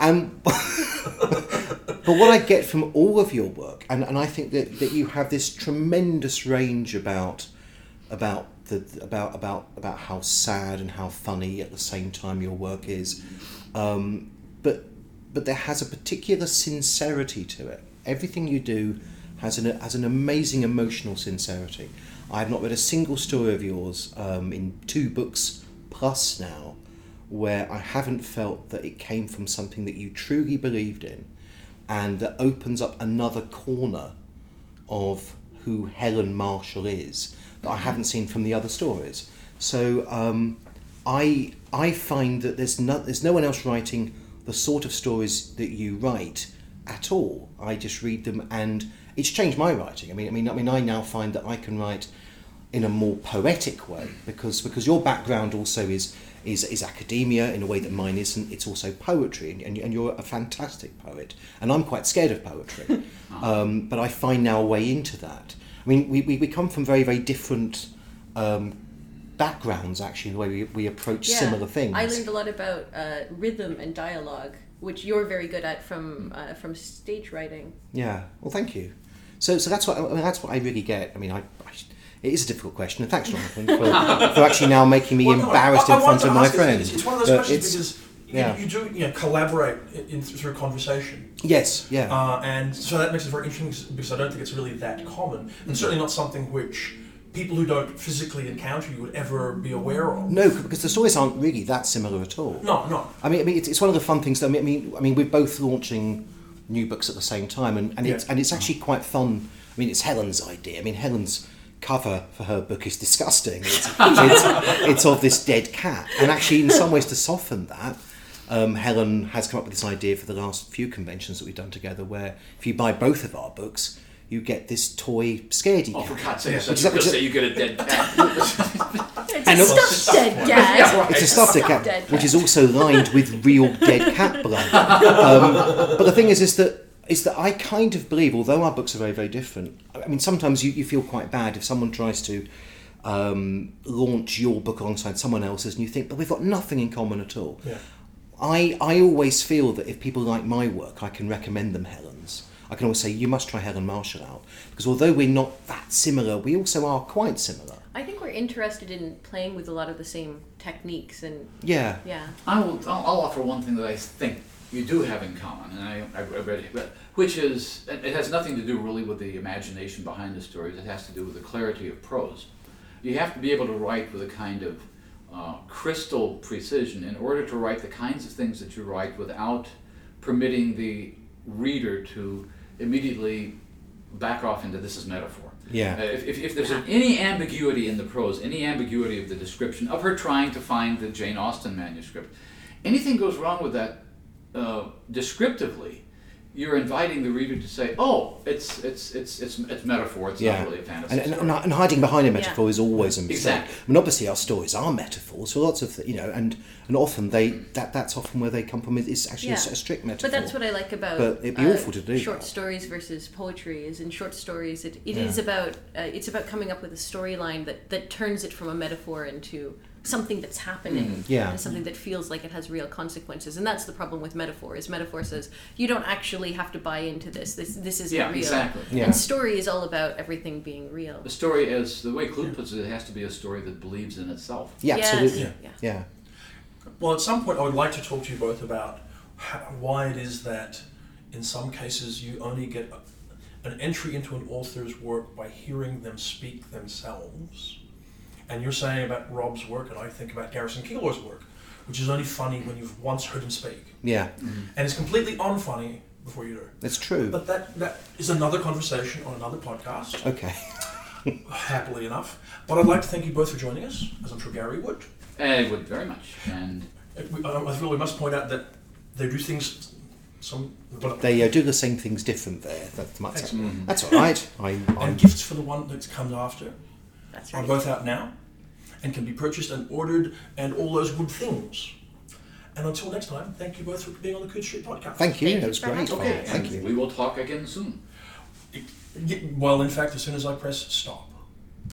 And but what I get from all of your work, and, and I think that, that you have this tremendous range about about the about about about how sad and how funny at the same time your work is, um, but but there has a particular sincerity to it. Everything you do has an has an amazing emotional sincerity. I have not read a single story of yours um, in two books plus now where I haven't felt that it came from something that you truly believed in and that opens up another corner of who Helen Marshall is that I haven't seen from the other stories. So um, I I find that there's no there's no one else writing the sort of stories that you write at all. I just read them and it's changed my writing. I mean I mean I mean I now find that I can write in a more poetic way because because your background also is is, is academia in a way that mine isn't. It's also poetry, and, and, and you're a fantastic poet. And I'm quite scared of poetry, um, but I find now a way into that. I mean, we, we, we come from very very different um, backgrounds actually in the way we, we approach similar things. I learned a lot about uh, rhythm and dialogue, which you're very good at from uh, from stage writing. Yeah. Well, thank you. So, so that's what I mean, that's what I really get. I mean, I, I it is a difficult question, and thanks, Jonathan, for, for actually now making me Well, no, embarrassed I- I in front of my friends. It's, it's one of those But questions because yeah. you, you do you know, collaborate in, in, through conversation. yes, yeah, Uh, and so that makes it very interesting because I don't think it's really that common, and certainly not something which people who don't physically encounter you would ever be aware of. no, because the stories aren't really that similar at all. no, no. I mean, I mean, it's, it's one of the fun things. That, I mean, I mean, I mean, we're both launching new books at the same time, and, and it's and it's actually quite fun. I mean, it's Helen's idea. I mean, Helen's cover for her book is disgusting. It's, it's, it's of this dead cat, and actually, in some ways, to soften that. Um, Helen has come up with this idea for the last few conventions that we've done together, where if you buy both of our books, you get this toy scaredy Oh, cat. for God's sake, Which so is- you which say you get a dead cat. It's And a also- stuffed dead cat. It's a stuffed dead Stuffed cat, dead which is also lined with real dead cat blood. Um, but the thing is, is that is that I kind of believe, although our books are very, very different. I mean, sometimes you, you feel quite bad if someone tries to um, launch your book alongside someone else's, and you think, but we've got nothing in common at all. Yeah. I, I always feel that if people like my work, I can recommend them Helen's. I can always say, you must try Helen Marshall out. Because although we're not that similar, we also are quite similar. I think we're interested in playing with a lot of the same techniques and Yeah. yeah. I will. I'll, I'll offer one thing that I think you do have in common, and I, I read it, which is it has nothing to do really with the imagination behind the stories. It has to do with the clarity of prose. You have to be able to write with a kind of uh, crystal precision in order to write the kinds of things that you write without permitting the reader to immediately back off into this is metaphor. Yeah. Uh, if, if, if there's any ambiguity in the prose, any ambiguity of the description of her trying to find the Jane Austen manuscript, anything goes wrong with that uh, descriptively, you're inviting the reader to say, "Oh, it's it's it's it's, it's metaphor. It's Yeah. not really a fantasy." And, and, story." and, and hiding behind a metaphor is always a mistake. Exactly. I mean, obviously, our stories are metaphors for lots of, th- you know, and and often they that that's often where they come from. It's actually a s- Yeah. a, strict metaphor. But that's what I like about But it'd be uh, awful to do short that. stories versus poetry. Is in short stories, it, it Yeah. is about uh, it's about coming up with a storyline that that turns it from a metaphor into something that's happening Mm, yeah. and something that feels like it has real consequences. And that's the problem with metaphor. Is metaphor says you don't actually have to buy into this. This this isn't Yeah, real. exactly. Yeah. And story is all about everything being real. The story, as the way Clute puts it, it has to be a story that believes in itself. Yeah, Yes, absolutely. yeah. Yeah. Well, at some point, I would like to talk to you both about how, why it is that in some cases, you only get a, an entry into an author's work by hearing them speak themselves. And you're saying about Rob's work, and I think about Garrison Keillor's work, which is only funny when you've once heard him speak. Yeah, And it's completely unfunny before you do. that's true. But that, that is another conversation on another podcast, Okay. happily enough. But I'd like to thank you both for joining us, as I'm sure Gary would. I would very much. And Uh, we- um, I feel we must point out that they do things some but They uh, do the same things different there. That's, that's, Excellent. that's all right. I'm, and gifts for the one that comes after That's are both out now and can be purchased and ordered and all those good things. And until next time, thank you both for being on the Coode Street podcast. thank you. Thank that was for great. Okay. Thank and you. we will talk again soon. Y- Well, in fact, as soon as I press stop.